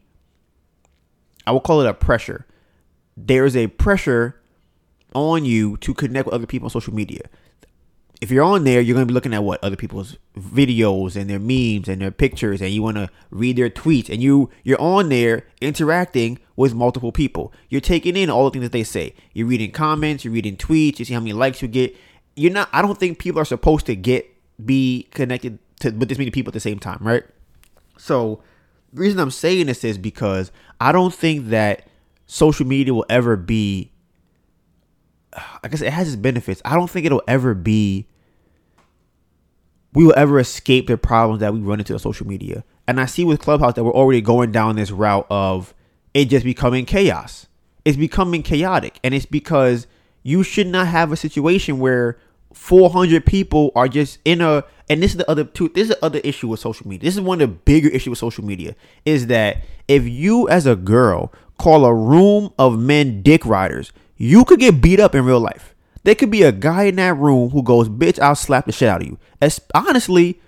I will call it a pressure. There is a pressure on you to connect with other people on social media. If you're on there, you're going to be looking at what other people's videos and their memes and their pictures and you want to read their tweets and you you're on there interacting with multiple people. You're taking in all the things that they say. You're reading comments, you're reading tweets, you see how many likes you get. You're not I don't think people are supposed to get be connected to with this many people at the same time, right? So, the reason I'm saying this is because I don't think that social media will ever be. I guess it has its benefits. I don't think it'll ever be. We will ever escape the problems that we run into on social media. And I see with Clubhouse that we're already going down this route of it just becoming chaos. It's becoming chaotic. And it's because you should not have a situation where 400 people are just in a and this is the other two this is the other issue with social media this is one of the bigger issues with social media is that if you as a girl call a room of men dick riders you could get beat up in real life there could be a guy in that room who goes bitch i'll slap the shit out of you as honestly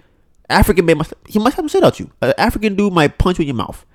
african man must he must have shit out you an african dude might punch you in your mouth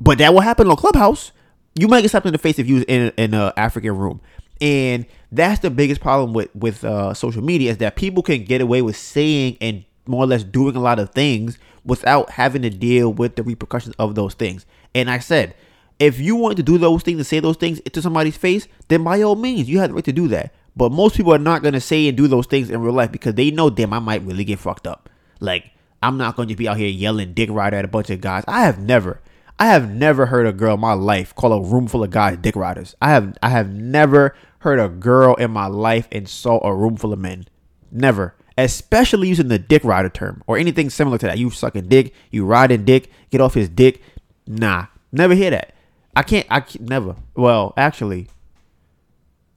but that will happen on clubhouse you might get slapped in the face if you was in in an african room and that's the biggest problem with with uh, social media is that people can get away with saying and more or less doing a lot of things without having to deal with the repercussions of those things. And I said, if you want to do those things and say those things to somebody's face, then by all means, you have the right to do that. But most people are not gonna say and do those things in real life because they know, damn, I might really get fucked up. Like I'm not going to be out here yelling dick rider at a bunch of guys. I have never, I have never heard a girl in my life call a room full of guys dick riders. I have, I have never heard a girl in my life insult a room full of men. Never. Especially using the dick rider term or anything similar to that. You sucking dick, you riding dick, get off his dick. Nah, never hear that. I can't. I can't, never. Well, actually,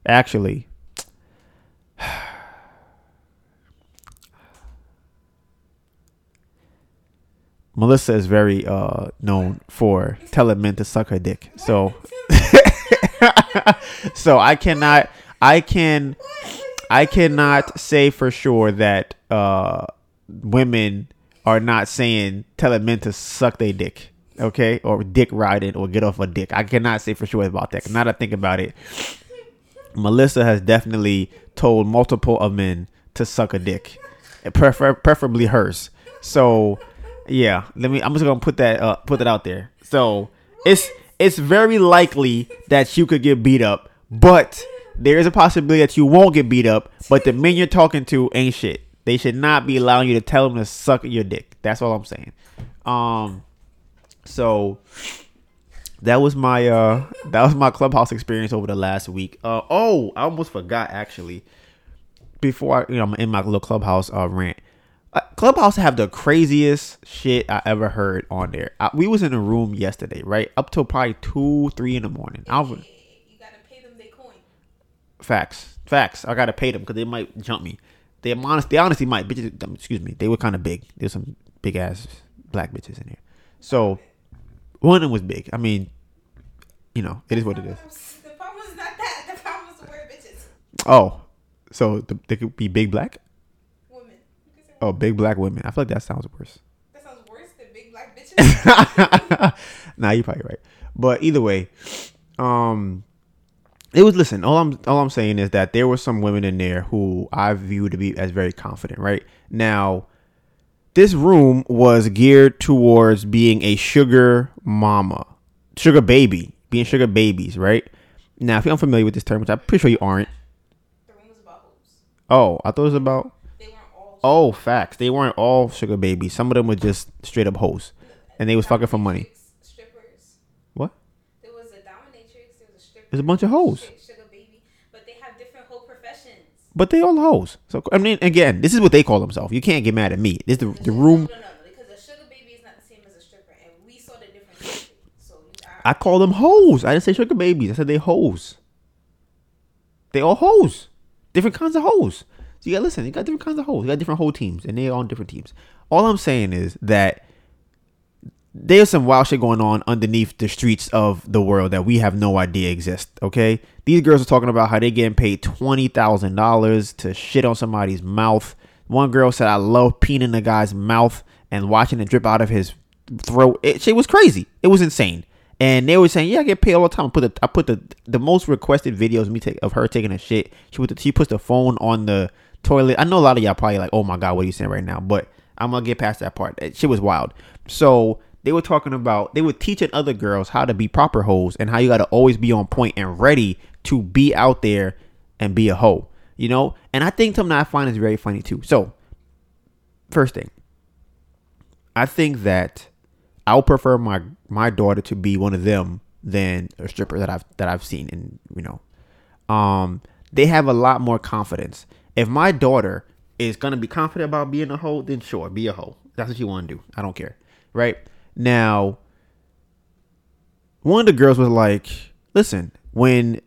actually, Melissa is very uh, known for telling men to suck her dick. So, so I cannot. I can. I cannot say for sure that uh, women are not saying telling men to suck their dick, okay, or dick riding or get off a dick. I cannot say for sure about that. Now that I think about it, Melissa has definitely told multiple of men to suck a dick, prefer- preferably hers. So, yeah, let me. I'm just gonna put that uh, put that out there. So it's it's very likely that you could get beat up, but there is a possibility that you won't get beat up. But the men you're talking to ain't shit. They should not be allowing you to tell them to suck your dick. That's all I'm saying. Um, so that was my uh that was my clubhouse experience over the last week. Uh oh, I almost forgot actually. Before I, you know, I'm in my little clubhouse uh rant. Clubhouse have the craziest shit I ever heard on there. I, we was in a room yesterday, right, up till probably two, three in the morning. I was, You gotta pay them their coin. Facts, facts. I gotta pay them because they might jump me. They honest, they honestly might. Bitches, um, excuse me. They were kind of big. There's some big ass black bitches in here. So one of them was big. I mean, you know, it is what it is. The problem is not that. The problem is the word bitches. Oh, so the, they could be big black. Women. You can say Oh, big black women. I feel like that sounds worse. That sounds worse than big black bitches. nah, you're probably right. But either way, um, it was listen. All I'm all I'm saying is that there were some women in there who I view to be as very confident. Right now, this room was geared towards being a sugar mama, sugar baby, being sugar babies. Right now, if you're unfamiliar with this term, which I'm pretty sure you aren't. the room was about. Oh, I thought it was about. They weren't all. Oh, facts. They weren't all sugar babies. Some of them were just straight up hoes, and they was fucking for money. Strippers. What? There was a dominatrix. There was a stripper. There's a bunch of hoes. Sugar baby, but they have different whole professions. But they all hoes. So I mean, again, this is what they call themselves. You can't get mad at me. This the the room. No, no, no, because a sugar baby is not the same as a stripper, and we saw the difference. So I, I call them hoes. I didn't say sugar babies. I said they hoes. They all hoes. Different kinds of hoes. So you got listen. You got different kinds of holes. You got different whole teams, and they're on different teams. All I'm saying is that there's some wild shit going on underneath the streets of the world that we have no idea exist. Okay, these girls are talking about how they getting paid twenty thousand dollars to shit on somebody's mouth. One girl said, "I love peeing in the guy's mouth and watching it drip out of his throat." It was crazy. It was insane. And they were saying, "Yeah, I get paid all the time." I put the I put the the most requested videos me take of her taking a shit. She put the, she puts the phone on the toilet. I know a lot of y'all probably like, "Oh my god, what are you saying right now?" But I'm gonna get past that part. That shit was wild. So they were talking about they were teaching other girls how to be proper hoes and how you got to always be on point and ready to be out there and be a hoe. You know, and I think something I find is very funny too. So, first thing, I think that I would prefer my my daughter to be one of them than a stripper that I've that I've seen and you know um they have a lot more confidence. If my daughter is gonna be confident about being a hoe, then sure, be a hoe. That's what you want to do. I don't care. Right? Now one of the girls was like, listen, when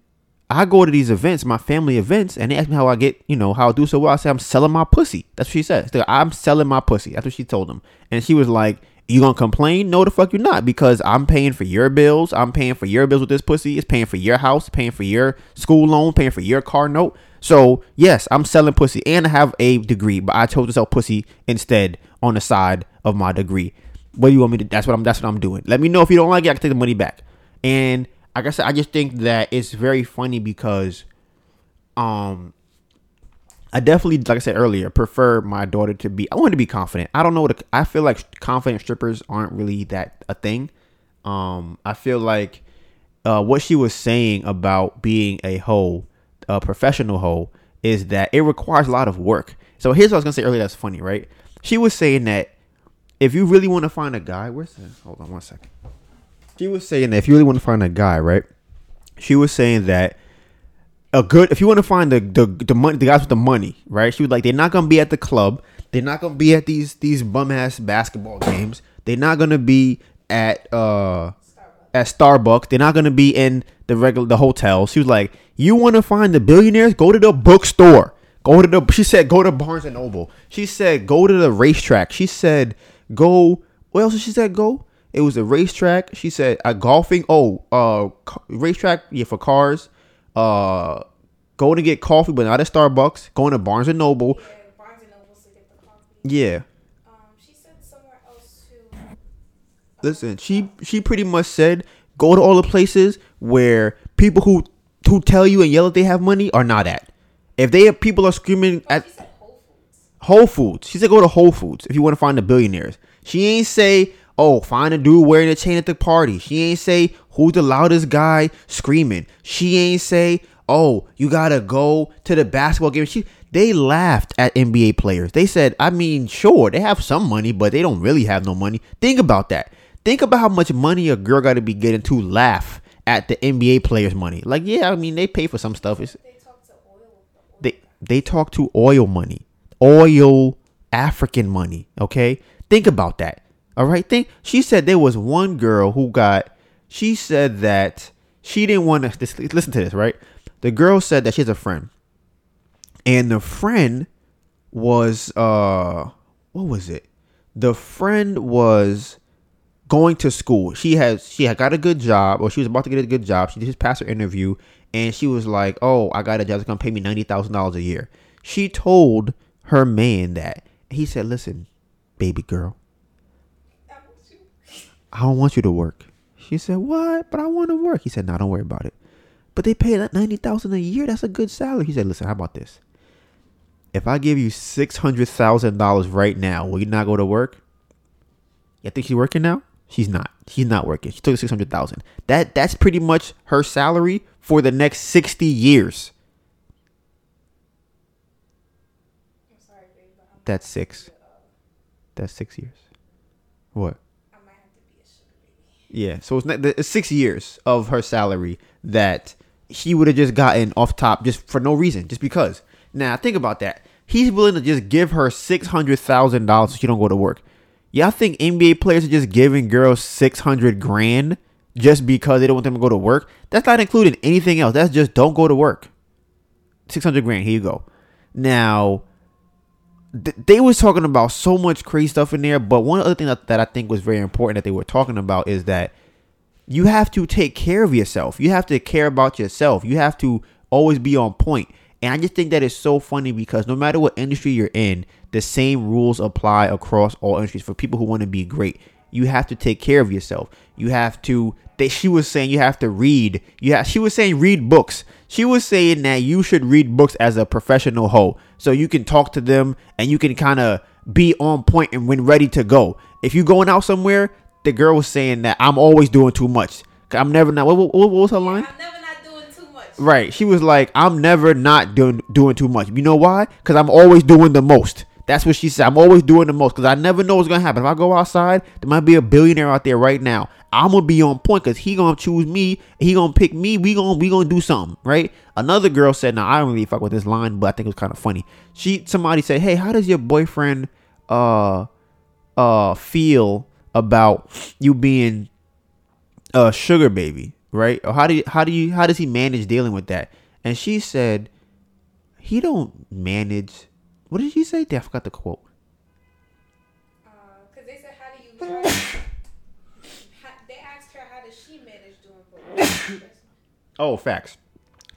I go to these events, my family events, and they ask me how I get, you know, how I do so well. I say I'm selling my pussy. That's what she. She's I'm selling my pussy. That's what she told them. And she was like, "You gonna complain? No, the fuck you're not, because I'm paying for your bills. I'm paying for your bills with this pussy. It's paying for your house, paying for your school loan, paying for your car note. So yes, I'm selling pussy, and I have a degree, but I chose to sell pussy instead on the side of my degree. What do you want me to? That's what I'm. That's what I'm doing. Let me know if you don't like it. I can take the money back. And like I said, I just think that it's very funny because, um, I definitely, like I said earlier, prefer my daughter to be. I want to be confident. I don't know what. I feel like confident strippers aren't really that a thing. Um, I feel like uh, what she was saying about being a hoe, a professional hoe, is that it requires a lot of work. So here's what I was gonna say earlier. That's funny, right? She was saying that if you really want to find a guy, where's the? Hold on one second. She was saying that if you really want to find a guy, right? She was saying that a good if you want to find the the the money the guys with the money, right? She was like they're not gonna be at the club, they're not gonna be at these these bum ass basketball games, they're not gonna be at uh at Starbucks, they're not gonna be in the regular the hotel. She was like, you want to find the billionaires? Go to the bookstore. Go to the. She said go to Barnes and Noble. She said go to the racetrack. She said go. What else did she said go? It was a racetrack. She said a golfing. Oh, uh, racetrack. Yeah, for cars. Uh, going to get coffee, but not at Starbucks. Going to Barnes and Noble. Yeah, Barnes and Nobles to get the coffee. Yeah. Um, she said somewhere else too. Listen, she she pretty much said go to all the places where people who who tell you and yell that they have money are not at. If they have people are screaming Oh, at Whole Foods. Whole Foods. She said go to Whole Foods if you want to find the billionaires. She ain't say, oh, find a dude wearing a chain at the party. She ain't say who's the loudest guy screaming. She ain't say, oh, you gotta go to the basketball game. She they laughed at NBA players. They said, I mean, sure, they have some money, but they don't really have no money. Think about that. Think about how much money a girl gotta be getting to laugh at the NBA players' money. Like, yeah, I mean, they pay for some stuff. It's, They talked to oil. oil they they talk to oil money, oil African money. Okay, think about that. All right, think. She said there was one girl who got. She said that she didn't want to listen to this. Right, the girl said that she has a friend, and the friend was uh, what was it? The friend was going to school. She has she had got a good job, or she was about to get a good job. She just passed her interview, and she was like, "Oh, I got a job that's gonna pay me ninety thousand dollars a year." She told her man that he said, "Listen, baby girl, I. Don't want you to work." She said, "What? But I want to work." He said, "No, don't worry about it." But they pay that ninety thousand a year. That's a good salary. He said, "Listen, how about this? If I give you six hundred thousand dollars right now, will you not go to work?" You think she's working now? She's not. She's not working. She took six hundred thousand. That that's pretty much her salary for the next sixty years. I'm sorry, babe, That's six. That's six years. What? Yeah. So it's, not, it's six years of her salary that he would have just gotten off top just for no reason, just because. Now think about that. He's willing to just give her six hundred thousand dollars so she don't go to work. Y'all think NBA players are just giving girls six hundred grand just because they don't want them to go to work? That's not including anything else. That's just don't go to work. Six hundred grand. Here you go. Now th- they was talking about so much crazy stuff in there, but one other thing that, that I think was very important that they were talking about is that you have to take care of yourself. You have to care about yourself. You have to always be on point. And I just think that is so funny because no matter what industry you're in, the same rules apply across all industries for people who want to be great. You have to take care of yourself. You have to they she was saying you have to read. You have, she was saying read books. She was saying that you should read books as a professional hoe so you can talk to them and you can kind of be on point and when ready to go. If you're going out somewhere, the girl was saying that I'm always doing too much. I'm never not. What, what, what was her line? I'm never not doing too much. Right. She was like, I'm never not doing doing too much. You know why? Because I'm always doing the most. That's what she said. I'm always doing the most because I never know what's gonna happen. If I go outside, there might be a billionaire out there right now. I'm gonna be on point because he gonna choose me. He gonna pick me. We gonna we gonna do something, right? Another girl said, "Now I don't really fuck with this line, but I think it was kind of funny." She somebody said, "Hey, how does your boyfriend uh uh feel about you being a sugar baby, right? Or how do you, how do you how does he manage dealing with that?" And she said, "He don't manage." What did she say? Damn, I forgot the quote. Uh, because they said, how do you... how, they asked her, how does she manage doing both? Oh, facts.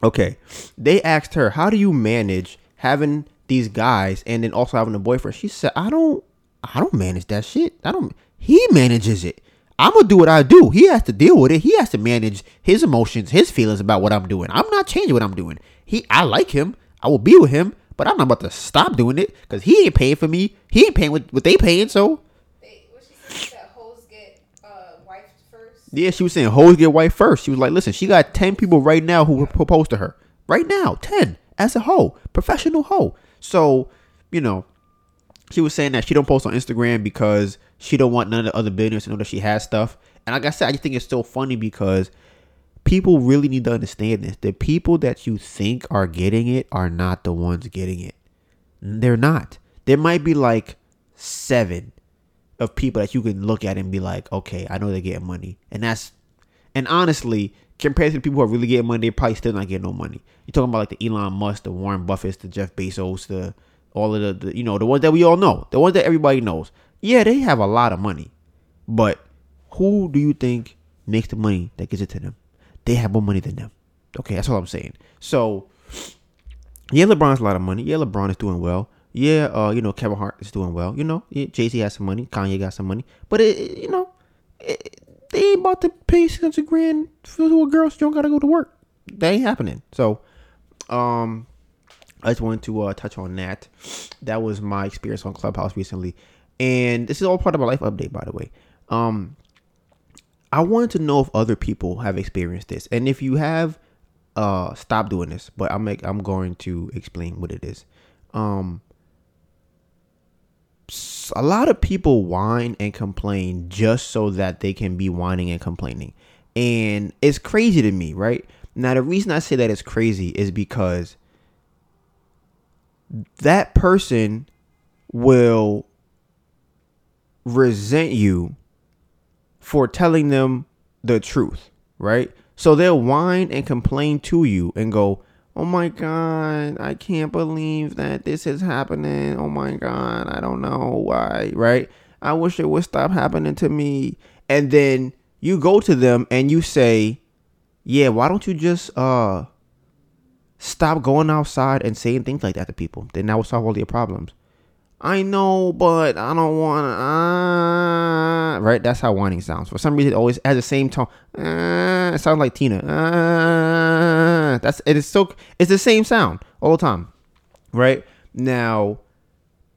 Okay. They asked her, "How do you manage having these guys and then also having a boyfriend?" She said, "I don't I don't manage that shit. I don't he manages it. I'm going to do what I do. He has to deal with it. He has to manage his emotions, his feelings about what I'm doing. I'm not changing what I'm doing. He I like him. I will be with him, but I'm not about to stop doing it cuz he ain't paying for me. He ain't paying what, what they paying, so they, said, she said hoes get uh, wife first. Yeah, she was saying hoes get wife first. She was like, listen, she got 10 people right now who proposed to her. Right now, 10 as a hoe, professional hoe. So, you know, she was saying that she don't post on Instagram because she don't want none of the other billionaires to know that she has stuff. And like I said, I just think it's so funny because people really need to understand this. The people that you think are getting it are not the ones getting it. They're not. There might be like seven of people that you can look at and be like, okay, I know they're getting money. And that's and honestly, compared to the people who are really getting money, they're probably still not getting no money. You're talking about like the Elon Musk, the Warren Buffett, the Jeff Bezos, the all of the, the you know, the ones that we all know, the ones that everybody knows. Yeah, they have a lot of money. But who do you think makes the money that gives it to them? They have more money than them. Okay, that's all I'm saying. So yeah, LeBron's a lot of money. Yeah, LeBron is doing well. Yeah, uh, you know, Kevin Hart is doing well. You know, yeah, Jay Z has some money. Kanye got some money. But it, it you know, it, they ain't about to pay six hundred grand for a girl. So you don't gotta go to work. That ain't happening. So, um, I just wanted to uh, touch on that. That was my experience on Clubhouse recently, and this is all part of my life update, by the way. Um, I wanted to know if other people have experienced this, and if you have, uh, stop doing this. But I'm I'm going to explain what it is. Um, a lot of people whine and complain just so that they can be whining and complaining. And it's crazy to me, right? Now, the reason I say that it's crazy is because that person will resent you for telling them the truth, right? So they'll whine and complain to you and go, Oh my God, I can't believe that this is happening. Oh my God, I don't know why, right? I wish it would stop happening to me. And then you go to them and you say, Yeah, why don't you just uh stop going outside and saying things like that to people? Then that will solve all your problems. I know, but I don't want to. Uh, right? That's how whining sounds. For some reason, it always has the same tone. Uh, it sounds like Tina. Uh, that's it is so. It's the same sound all the time, right? Now,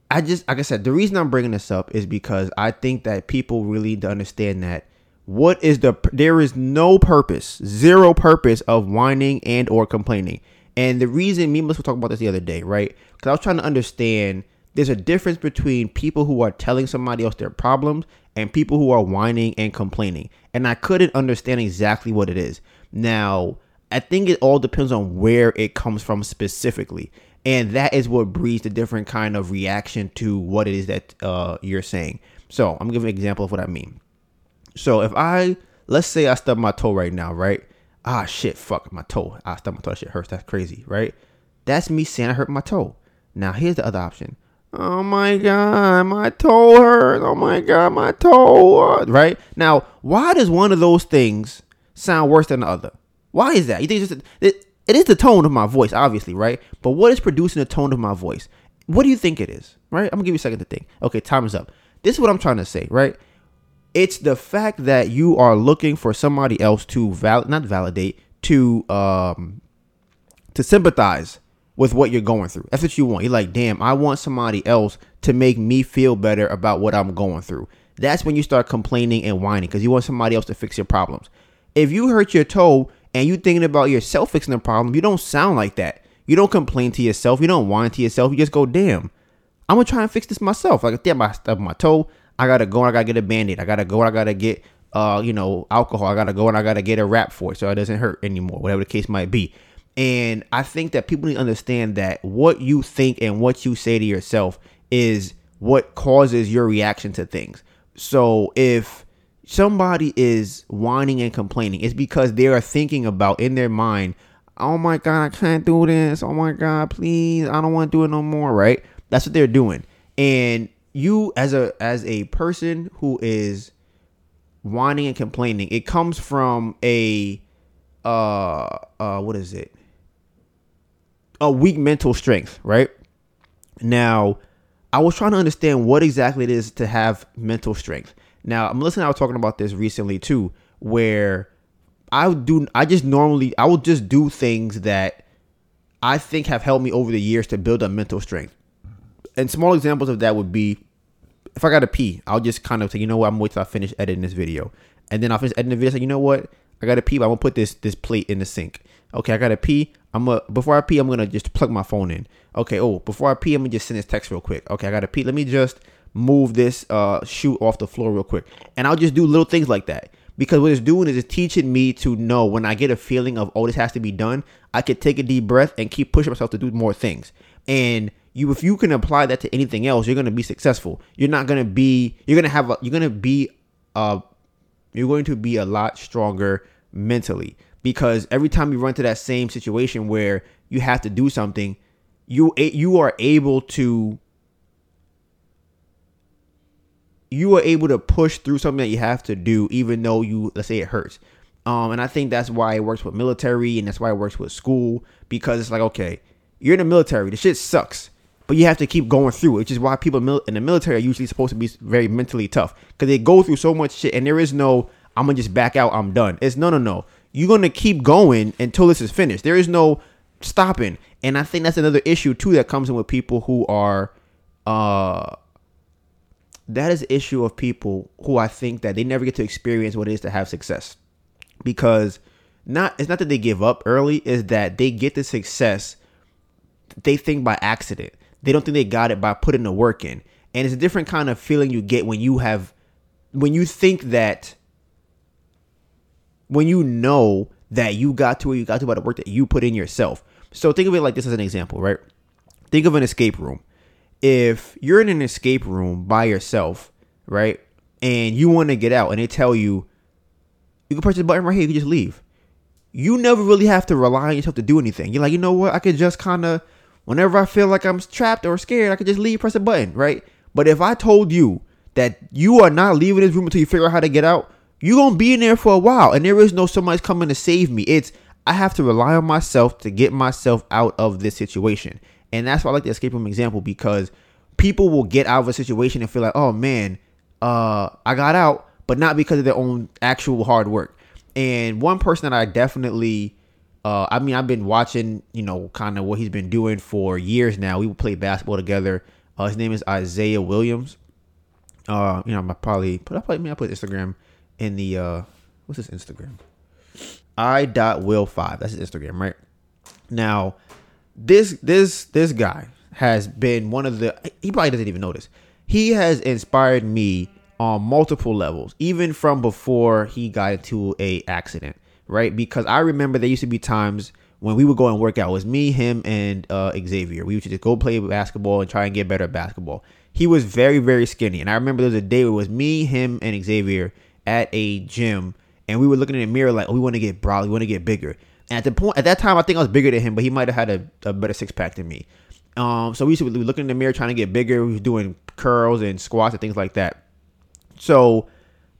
I just like I said, the reason I'm bringing this up is because I think that people really need to understand that what is the there is no purpose, zero purpose of whining and or complaining. And the reason me and Melissa were talking about this the other day, right? Because I was trying to understand there's a difference between people who are telling somebody else their problems and people who are whining and complaining. And I couldn't understand exactly what it is. Now, I think it all depends on where it comes from specifically. And that is what breeds a different kind of reaction to what it is that uh, you're saying. So I'm giving an example of what I mean. So if I, let's say I stub my toe right now, right? Ah, shit, fuck, my toe. I stubbed my toe, shit hurts. That's crazy, right? That's me saying I hurt my toe. Now, here's the other option. Oh my god, my toe hurts. Oh my god, my toe. Right now, why does one of those things sound worse than the other? Why is that? You think just it, it is the tone of my voice, obviously, right? But what is producing the tone of my voice? What do you think it is? Right? I'm gonna give you a second to think. Okay, time is up. This is what I'm trying to say, right? It's the fact that you are looking for somebody else to val not validate to um to sympathize with what you're going through. That's what you want. You're like, damn, I want somebody else to make me feel better about what I'm going through. That's when you start complaining and whining because you want somebody else to fix your problems. If you hurt your toe and you thinking about yourself fixing the problem, you don't sound like that. You don't complain to yourself. You don't whine to yourself. You just go, damn, I'm gonna try and fix this myself. Like, damn, I stubbed my toe. I gotta go and I gotta get a band-aid. I gotta go and I gotta get uh, you know, alcohol. I gotta go and I gotta get a wrap for it so it doesn't hurt anymore, whatever the case might be. And I think that people need to understand that what you think and what you say to yourself is what causes your reaction to things. So if somebody is whining and complaining, it's because they are thinking about in their mind, oh my God, I can't do this. Oh my God, please, I don't want to do it no more, right? That's what they're doing. And you as a as a person who is whining and complaining, it comes from a uh uh what is it? A weak mental strength, right? Now, I was trying to understand what exactly it is to have mental strength. Now, Melissa and I were talking about this recently too, where I do I just normally I will just do things that I think have helped me over the years to build up mental strength. And small examples of that would be if I gotta pee, I'll just kind of say, you know what, I'm wait till I finish editing this video. And then I'll finish editing the video, say, you know what? I gotta pee. But I'm gonna put this this plate in the sink. Okay, I gotta pee. I'm gonna before I pee, I'm gonna just plug my phone in. Okay. Oh, before I pee, I'm gonna just send this text real quick. Okay, I gotta pee. Let me just move this uh shoot off the floor real quick, and I'll just do little things like that because what it's doing is it's teaching me to know when I get a feeling of oh this has to be done, I could take a deep breath and keep pushing myself to do more things. And you if you can apply that to anything else, you're gonna be successful. You're not gonna be you're gonna have a, you're gonna be uh you're going to be a lot stronger mentally. Because every time you run to that same situation where you have to do something, you you are able to you are able to push through something that you have to do, even though you let's say it hurts. Um, and I think that's why it works with military and that's why it works with school because it's like okay, you're in the military, the shit sucks, but you have to keep going through, it, which is why people in the military are usually supposed to be very mentally tough because they go through so much shit and there is no I'm gonna just back out, I'm done. It's no, no, no. You're gonna keep going until this is finished. There is no stopping, and I think that's another issue too that comes in with people who are uh that is issue of people who I think that they never get to experience what it is to have success. Because not it's not that they give up early, is that they get the success they think by accident. They don't think they got it by putting the work in. And it's a different kind of feeling you get when you have when you think that when you know that you got to where you got to by the work that you put in yourself. So think of it like this as an example, right? Think of an escape room if you're in an escape room by yourself, right, and you want to get out, and they tell you you can press the button right here, you can just leave. You never really have to rely on yourself to do anything. You're like, you know what? I could just kind of, whenever I feel like I'm trapped or scared, I could just leave, press a button, right? But if I told you that you are not leaving this room until you figure out how to get out, you're gonna be in there for a while, and there is no somebody's coming to save me. It's I have to rely on myself to get myself out of this situation. And that's why I like the escape room example because people will get out of a situation and feel like, oh man, uh, I got out, but not because of their own actual hard work. And one person that I definitely, uh, I mean, I've been watching, you know, kind of what he's been doing for years now. We would play basketball together. Uh, his name is Isaiah Williams. Uh, you know, I probably put I probably I put Instagram in the uh, what's his Instagram? I dot will five. That's his Instagram, right? Now, this this this guy has been one of the he probably doesn't even this. He has inspired me on multiple levels, even from before he got into a accident, right? Because I remember there used to be times when we would go and work out. It was me, him, and uh, Xavier. We would just go play basketball and try and get better at basketball. He was very, very skinny, and I remember there was a day where it was me, him, and Xavier at a gym, and we were looking in the mirror like, "Oh, we want to get broad, we want to get bigger." And at the point, at that time, I think I was bigger than him, but he might have had a, a better six pack than me. Um, so we used to be looking in the mirror trying to get bigger. We were doing curls and squats and things like that. So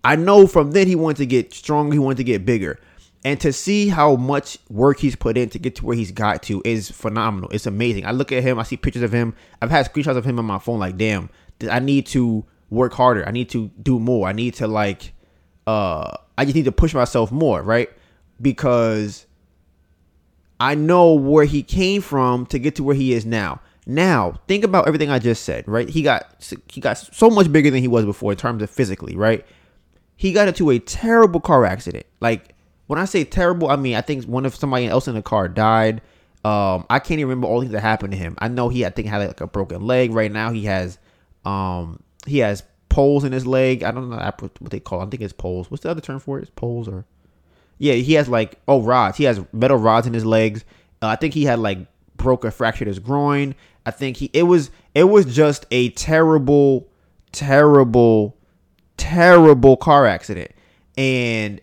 I know from then he wanted to get stronger. He wanted to get bigger. And to see how much work he's put in to get to where he's got to is phenomenal. It's amazing. I look at him, I see pictures of him. I've had screenshots of him on my phone. Like, damn, I need to work harder. I need to do more. I need to like, uh, I just need to push myself more, right? Because I know where he came from to get to where he is now. Now, think about everything I just said, right? He got he got so much bigger than he was before in terms of physically, right? He got into a terrible car accident. Like when I say terrible, I mean I think one of somebody else in the car died. Um, I can't even remember all things that happened to him. I know he I think had like a broken leg. Right now he has um he has poles in his leg. I don't know what they call. It. I think it's poles. What's the other term for it? It's poles or yeah, he has like oh rods. He has metal rods in his legs. Uh, I think he had like broke or fractured his groin. I think he it was it was just a terrible, terrible, terrible car accident. And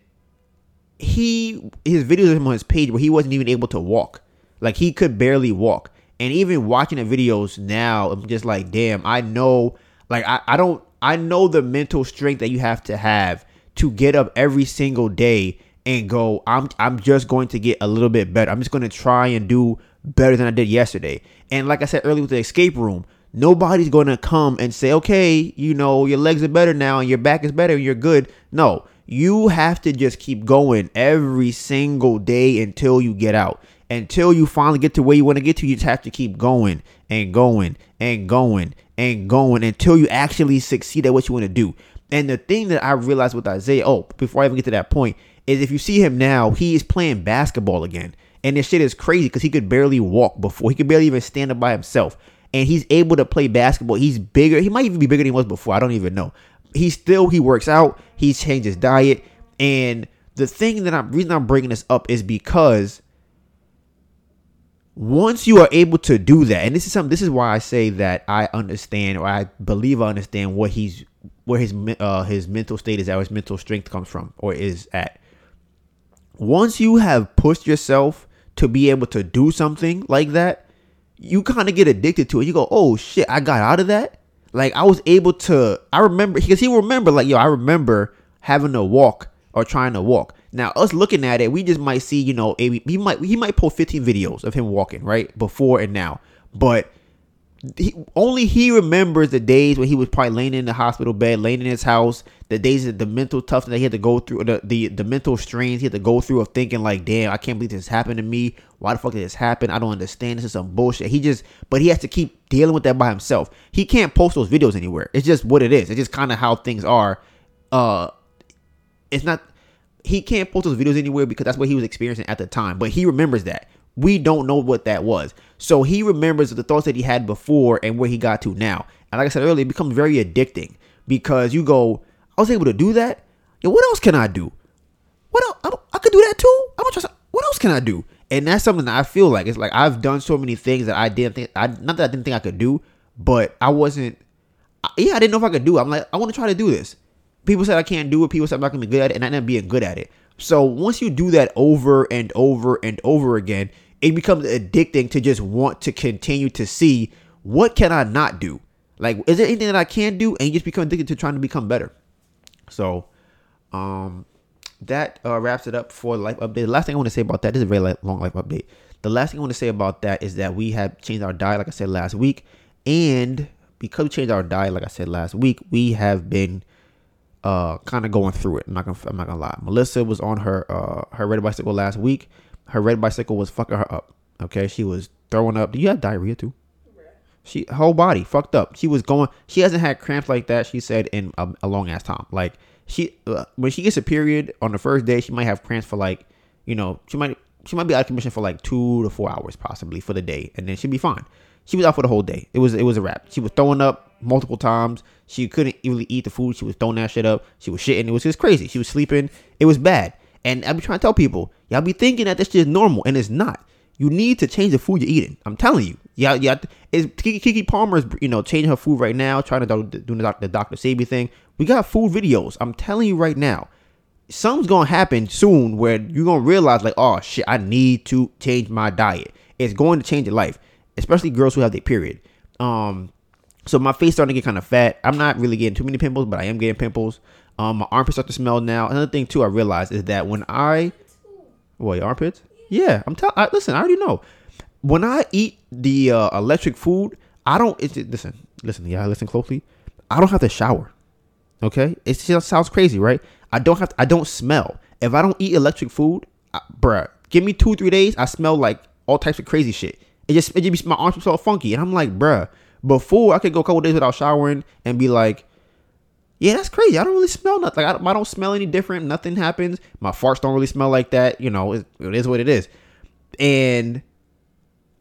he his videos of him on his page where he wasn't even able to walk. Like he could barely walk. And even watching the videos now, I'm just like, damn, I know like I, I don't I know the mental strength that you have to have to get up every single day and go, I'm I'm just going to get a little bit better. I'm just going to try and do better than I did yesterday. And like I said earlier with the escape room, nobody's going to come and say, "Okay, you know, your legs are better now and your back is better and you're good." No, you have to just keep going every single day until you get out. Until you finally get to where you want to get to, you just have to keep going and going and going and going until you actually succeed at what you want to do. And the thing that I realized with Isaiah, oh, before I even get to that point, is if you see him now, he is playing basketball again. And this shit is crazy because he could barely walk before. He could barely even stand up by himself. And he's able to play basketball. He's bigger. He might even be bigger than he was before. I don't even know. He still he works out. He changed his diet. And the thing that I'm reason I'm bringing this up is because once you are able to do that, and this is something. This is why I say that I understand or I believe I understand what he's where his uh, his mental state is at, his mental strength comes from, or is at. Once you have pushed yourself to be able to do something like that, you kind of get addicted to it. You go, oh shit, I got out of that. Like I was able to. I remember because he remember like yo, I remember having to walk or trying to walk. Now us looking at it, we just might see you know a, he might he might post 15 videos of him walking right before and now, but he, only he remembers the days when he was probably laying in the hospital bed, laying in his house, the days of the mental toughness that he had to go through, the, the the mental strains he had to go through of thinking like, damn, I can't believe this happened to me. Why the fuck did this happen? I don't understand. This is some bullshit. He just, but he has to keep dealing with that by himself. He can't post those videos anywhere. It's just what it is. It's just kind of how things are. Uh, it's not. He can't post those videos anywhere because that's what he was experiencing at the time. But he remembers that. We don't know what that was. So he remembers the thoughts that he had before and where he got to now. And like I said earlier, it becomes very addicting because you go, I was able to do that. Yo, what else can I do? What else? I, I could do that too. I'm gonna try. What else can I do? And that's something that I feel like it's like I've done so many things that I didn't think. I not that I didn't think I could do, but I wasn't. Yeah, I didn't know if I could do. It. I'm like, I want to try to do this. People said I can't do it. People said I'm not gonna be good at it, and I ended up being good at it. So once you do that over and over and over again, it becomes addicting to just want to continue to see what can I not do. Like, is there anything that I can do? And you just become addicted to trying to become better. So, um, that uh, wraps it up for life update. The last thing I want to say about that, this is a very long life update. The last thing I want to say about that is that we have changed our diet, like I said last week, and because we changed our diet, like I said last week, we have been uh kind of going through it. I'm not gonna I'm not gonna lie. Melissa was on her uh her red bicycle last week. Her red bicycle was fucking her up. Okay, she was throwing up. Do you have diarrhea too? She whole body fucked up. She was going. She hasn't had cramps like that. She said in a, a long ass time. Like she uh, when she gets a period on the first day, she might have cramps for like you know she might she might be out of commission for like two to four hours possibly for the day, and then she'd be fine. She was out for the whole day. It was it was a wrap. She was throwing up multiple times. She couldn't really eat the food. She was throwing that shit up. She was shitting. It was just crazy. She was sleeping. It was bad. And I be trying to tell people, y'all be thinking that this shit is normal, and it's not. You need to change the food you're eating. I'm telling you. Yeah, yeah. Is Keke Palmer is you know changing her food right now, trying to do, the, the Dr. Sebi thing. We got food videos. I'm telling you right now, something's gonna happen soon where you're gonna realize like, oh shit, I need to change my diet. It's going to change your life, especially girls who have their period. Um, so my face starting to get kind of fat. I'm not really getting too many pimples, but I am getting pimples. Um, my armpits start to smell now. Another thing too, I realized is that when I, what your armpits? Yeah, I'm telling. Listen, I already know. When I eat the uh, electric food, I don't. It's, listen, listen, yeah, listen closely. I don't have to shower. Okay, it just sounds crazy, right? I don't have. To, I don't smell. If I don't eat electric food, I, bruh, give me two three days, I smell like all types of crazy shit. It just it just my arms smell funky, and I'm like, bruh. Before I could go a couple days without showering and be like, yeah, that's crazy. I don't really smell nothing. Like, I, I, don't smell any different. Nothing happens. My farts don't really smell like that. You know, it, it is what it is. And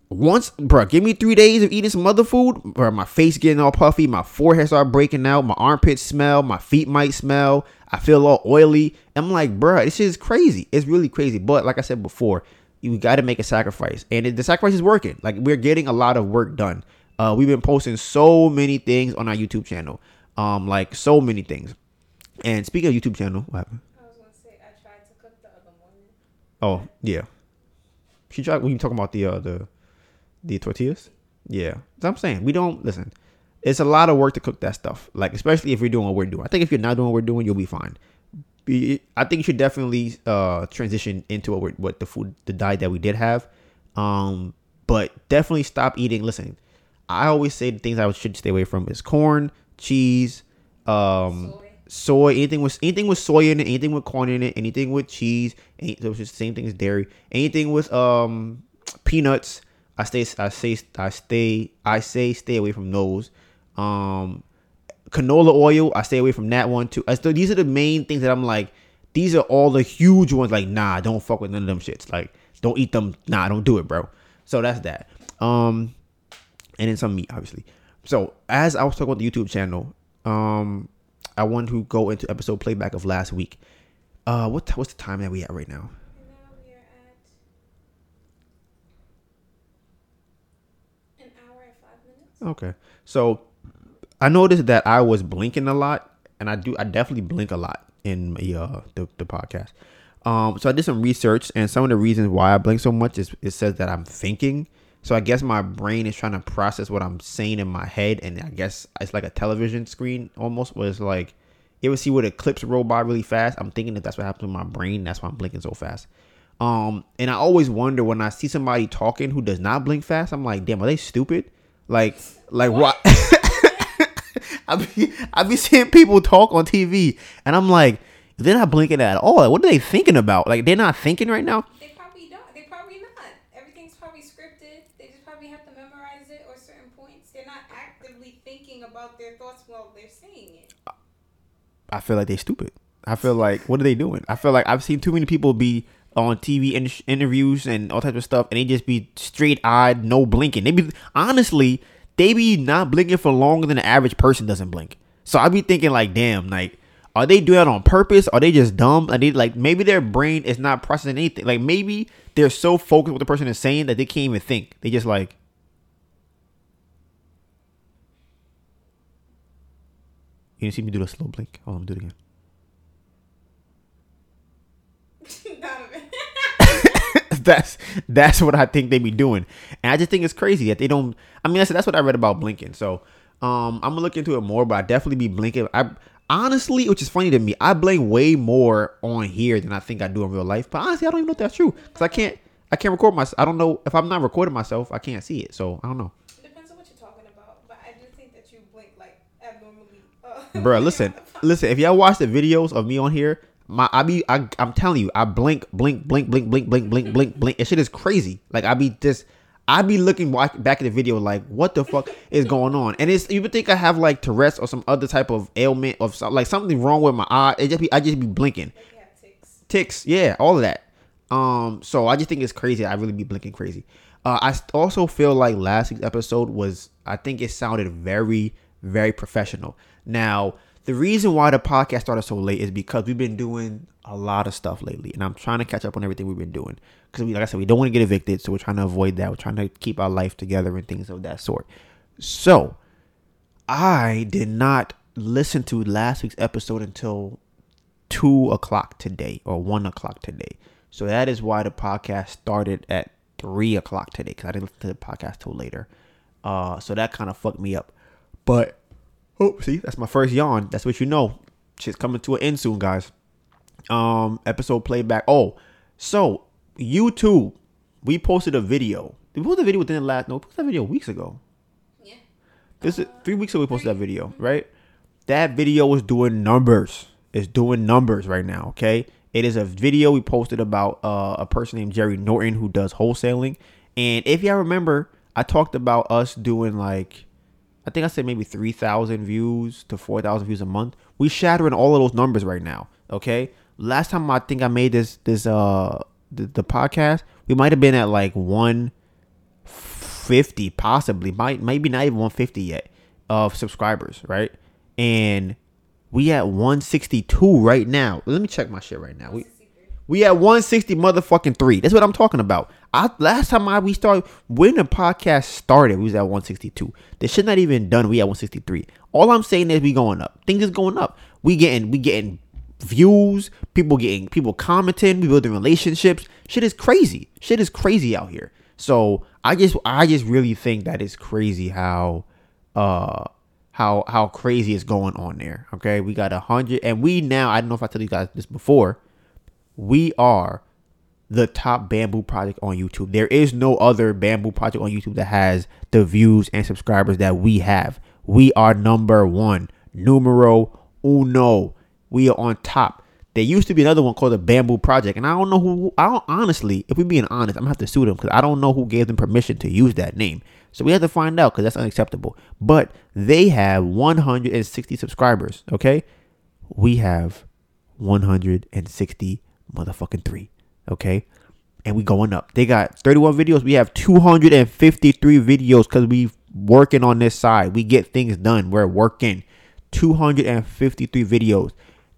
once, bro, give me three days of eating some other food, bro, my face getting all puffy, my forehead start breaking out, my armpits smell, my feet might smell. I feel all oily. I'm like, bro, this is crazy. It's really crazy. But like I said before, you got to make a sacrifice, and it, the sacrifice is working. Like we're getting a lot of work done. Uh, we've been posting so many things on our YouTube channel, um, like so many things. And speaking of YouTube channel, what happened? I was gonna say I tried to cook the other morning. Oh yeah, she tried. When you talking about the uh, the the tortillas, yeah. So I'm saying we don't listen. It's a lot of work to cook that stuff. Like especially if you're doing what we're doing. I think if you're not doing what we're doing, you'll be fine. I think you should definitely uh, transition into what, we're, what the food, the diet that we did have. Um, but definitely stop eating. Listen, I always say the things I should stay away from is corn, cheese, um, soy. soy, anything with anything with soy in it, anything with corn in it, anything with cheese, any, which is the same thing as dairy, anything with um peanuts. I stay, I say, I stay, I say, stay away from those. Um, canola oil, I stay away from that one too. I still, these are the main things that I'm like, these are all the huge ones. Like, nah, don't fuck with none of them shits. Like, don't eat them. Nah, don't do it, bro. So that's that. Um, and then some meat, obviously. So as I was talking about the YouTube channel, um, I want to go into episode playback of last week. Uh, what what's the time that we at right now? Now we are at an hour and five minutes. Okay. So I noticed that I was blinking a lot, and I do I definitely blink a lot in the uh, the, the podcast. Um, so I did some research, and some of the reasons why I blink so much is it says that I'm thinking. So I guess my brain is trying to process what I'm saying in my head, and I guess it's like a television screen almost, where it's like you ever see where the clips roll by really fast. I'm thinking that that's what happens with my brain. That's why I'm blinking so fast. Um, and I always wonder when I see somebody talking who does not blink fast. I'm like, damn, are they stupid? Like, like what? I be I be seeing people talk on TV, and I'm like, they're not blinking at all. Like, what are they thinking about? Like, they're not thinking right now. They probably don't. They probably not. Everything's probably scripted. They just probably have to memorize it or certain points. They're not actively thinking about their thoughts while they're saying it. I feel like they're stupid. I feel like what are they doing? I feel like I've seen too many people be on TV in- interviews and all types of stuff, and they just be straight eyed, no blinking. They be honestly, they be not blinking for longer than the average person doesn't blink. So I be thinking like, damn, like. Are they doing that on purpose? Are they just dumb? Are they like maybe their brain is not processing anything? Like maybe they're so focused what the person is saying that they can't even think. They just like You didn't see me do the slow blink. Hold on, do it again. That's that's what I think they be doing, and I just think it's crazy that they don't. I mean, that's that's what I read about blinking. So, um, I'm gonna look into it more, but I definitely be blinking. I honestly, which is funny to me, I blink way more on here than I think I do in real life. But honestly, I don't even know if that's true because I can't I can't record myself. I don't know if I'm not recording myself, I can't see it. So I don't know. Depends on what you're talking about, but I do think that you blink like abnormally. Uh, Bruh, listen, listen. If y'all watch the videos of me on here, my I be I, I'm telling you, I blink, blink, blink, blink, blink, blink, blink, blink, blink. It shit is crazy. Like I be just, I be looking back at the video like, what the fuck is going on? And it's you would think I have like Tourette's or some other type of ailment of like something wrong with my eye. It just be I just be blinking, Like you ticks. ticks, yeah, all of that. Um, so I just think it's crazy. I really be blinking crazy. Uh, I also feel like last week's episode was, I think it sounded very, very professional. Now, the reason why the podcast started so late is because we've been doing a lot of stuff lately, and I'm trying to catch up on everything we've been doing. Because, like I said, we don't want to get evicted, so we're trying to avoid that. We're trying to keep our life together and things of that sort. So, I did not listen to last week's episode until two o'clock today or one o'clock today. So that is why the podcast started at three o'clock today because I didn't listen to the podcast till later. Uh, so that kind of fucked me up. But oh, see, that's my first yawn. That's what you know. Shit's coming to an end soon, guys. Um, episode playback. Oh, so YouTube, we posted a video. Did we post a video within the last? No, we posted that video weeks ago. Yeah. This is three weeks ago we posted that video, right? That video is doing numbers. It's doing numbers right now. Okay, it is a video we posted about uh, a person named Jerry Norton who does wholesaling. And if y'all remember, I talked about us doing like, I think I said maybe three thousand views to four thousand views a month. We shattering all of those numbers right now. Okay, last time I think I made this this uh the, the podcast, we might have been at like one fifty, possibly, might maybe not even one fifty yet of subscribers, right? And we at one sixty two right now. Let me check my shit right now. We we at 160 motherfucking three. That's what I'm talking about. I last time I we started when the podcast started, we was at 162. This shit not even done. We at 163. All I'm saying is we going up. Things is going up. We getting we getting views. People getting people commenting. We building relationships. Shit is crazy. Shit is crazy out here. So I just I just really think that it's crazy how uh how how crazy is going on there. Okay, we got a hundred, and we now I don't know if I told you guys this before we are the top bamboo project on YouTube. There is no other bamboo project on YouTube that has the views and subscribers that we have. We are number one, numero uno. We are on top. There used to be another one called the Bamboo Project, and I don't know who. I don't honestly, if we're being honest, I'm gonna have to sue them because I don't know who gave them permission to use that name. So we have to find out because that's unacceptable. But they have 160 subscribers. Okay, we have 160 motherfucking three. Okay. And we going up. They got 31 videos. We have 253 videos because we working on this side. We get things done. We're working. 253 videos.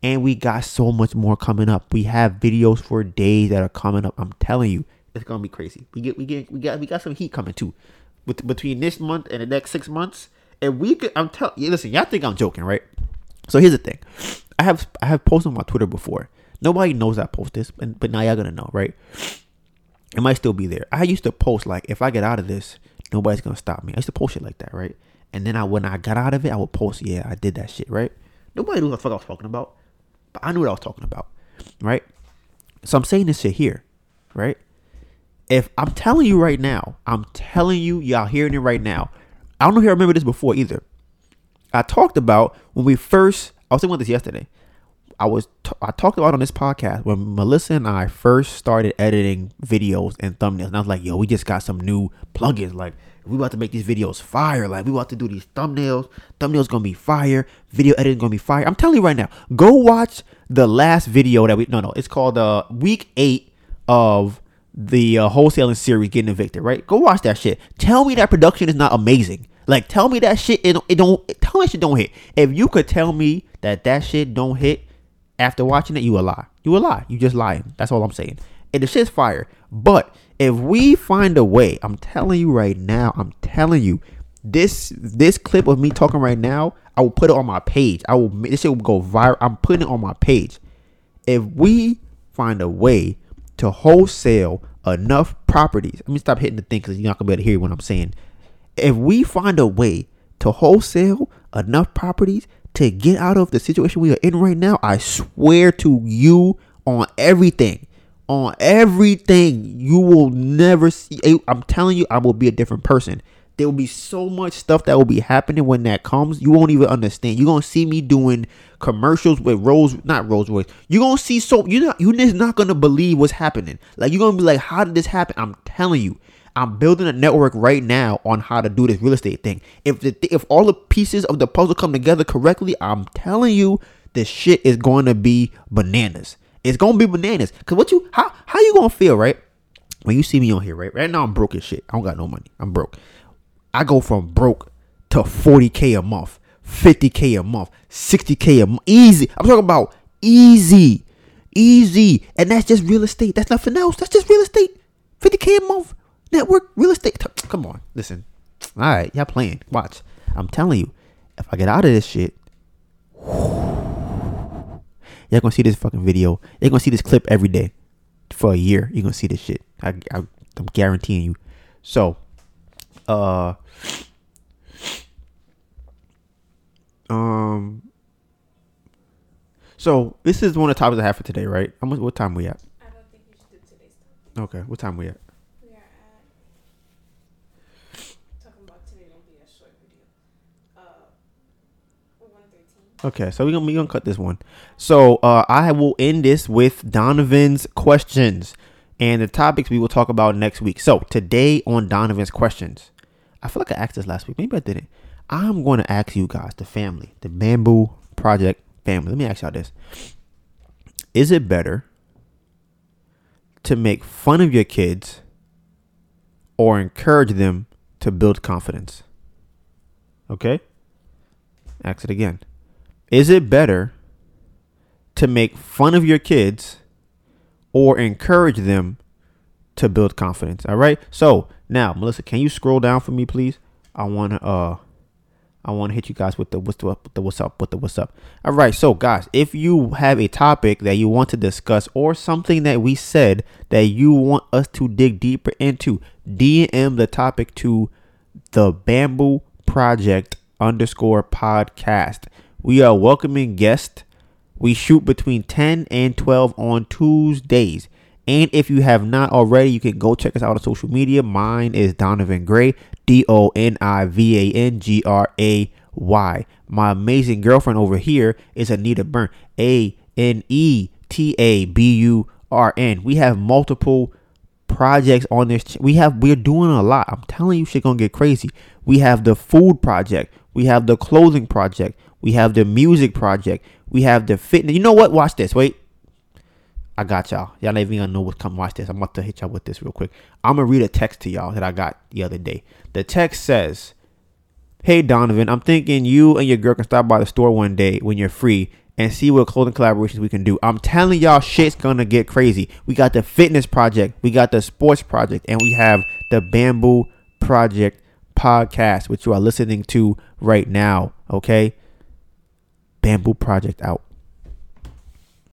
And we got so much more coming up. We have videos for days that are coming up. I'm telling you, it's gonna be crazy. We get we get we got we got some heat coming too. With between this month and the next six months. And we could I'm telling you, listen, y'all think I'm joking, right? So here's the thing. I have I have posted on my Twitter before. Nobody knows I post this, but, but now y'all gonna know, right? It might still be there. I used to post like if I get out of this, nobody's gonna stop me. I used to post shit like that, right? And then I when I got out of it, I would post, yeah, I did that shit, right? Nobody knew what the fuck I was talking about. But I knew what I was talking about. Right? So I'm saying this shit here, right? If I'm telling you right now, I'm telling you, y'all hearing it right now. I don't know if you remember this before either. I talked about when we first I was thinking about this yesterday. I was t- I talked about on this podcast when Melissa and I first started editing videos and thumbnails. And I was like, yo, we just got some new plugins. Like, we about to make these videos fire. Like, we about to do these thumbnails. Thumbnails gonna be fire. Video editing gonna be fire. I'm telling you right now, go watch the last video that we no no. It's called uh week eight of the uh, wholesaling series getting evicted. Right? Go watch that shit. Tell me that production is not amazing. Like, tell me that shit it, it don't tell me shit don't hit. If you could tell me that that shit don't hit after watching it, you a lie. You a lie. You just lying. That's all I'm saying. And the shit's fire. But if we find a way, I'm telling you right now, I'm telling you, this this clip of me talking right now, I will put it on my page. I will this shit will go viral. I'm putting it on my page. If we find a way to wholesale enough properties, let me stop hitting the thing because you're not gonna be able to hear what I'm saying. If we find a way to wholesale enough properties to get out of the situation we are in right now, I swear to you on everything, on everything, you will never see. Eh, I'm telling you, I will be a different person. There will be so much stuff that will be happening when that comes. You won't even understand. You're gonna see me doing commercials with Rolls, not Rolls Royce. You're gonna see so you're not you're just not gonna believe what's happening. Like you're gonna be like, how did this happen? I'm telling you. I'm building a network right now on how to do this real estate thing. If the if all the pieces of the puzzle come together correctly, I'm telling you, this shit is going to be bananas. It's gonna be bananas. Cause what you how how you gonna feel right when you see me on here right right now? I'm broke as shit. I don't got no money. I'm broke. I go from broke to 40k a month, 50k a month, 60k a month, easy. I'm talking about easy, easy, and that's just real estate. That's nothing else. That's just real estate. 50k a month, network, real estate. Come on, listen. All right, y'all playing. Watch. I'm telling you, if I get out of this shit, y'all gonna see this fucking video. You're gonna see this clip every day for a year. You're gonna see this shit. I, I, I'm guaranteeing you. So, uh, um, so this is one of the topics I have for today, right? Much? What time we at? I don't think we should do today's topic. Okay, what time? We at talking about today will be a short video. Uh, one thirteen. Okay, so we're gonna we gonna cut this one. So uh, I will end this with Donivan's questions and the topics we will talk about next week. So today on Donivan's questions, I feel like I asked this last week. Maybe I didn't. I'm going to ask you guys, the family, the Bamboo Project family. Let me ask y'all this: Is it better to make fun of your kids or encourage them to build confidence? Okay. Ask it again. Is it better to make fun of your kids or encourage them to build confidence? All right. So now, Melissa, can you scroll down for me, please? I want to uh I want to hit you guys with the what's the, the what's up with the what's up. All right, so guys, if you have a topic that you want to discuss or something that we said that you want us to dig deeper into, DM the topic to the Bamboo Project underscore podcast. We are welcoming guests. We shoot between 10 and 12 on Tuesdays. And if you have not already, you can go check us out on social media. Mine is Donivan Gray, D O N I V A N G R A Y. My amazing girlfriend over here is Aneta Burn, A N E T A B U R N. We have multiple projects on this. Ch- we have we're doing a lot. I'm telling you, shit gonna get crazy. We have the food project. We have the clothing project. We have the music project. We have the fitness. You know what? Watch this. Wait. I got y'all. Y'all not even gonna know what's come. Watch this. I'm about to hit y'all with this real quick. I'm gonna read a text to y'all that I got the other day. The text says, "Hey Donivan, I'm thinking you and your girl can stop by the store one day when you're free and see what clothing collaborations we can do. I'm telling y'all, shit's gonna get crazy. We got the fitness project, we got the sports project, and we have the bamboo project podcast, which you are listening to right now. Okay, bamboo project out.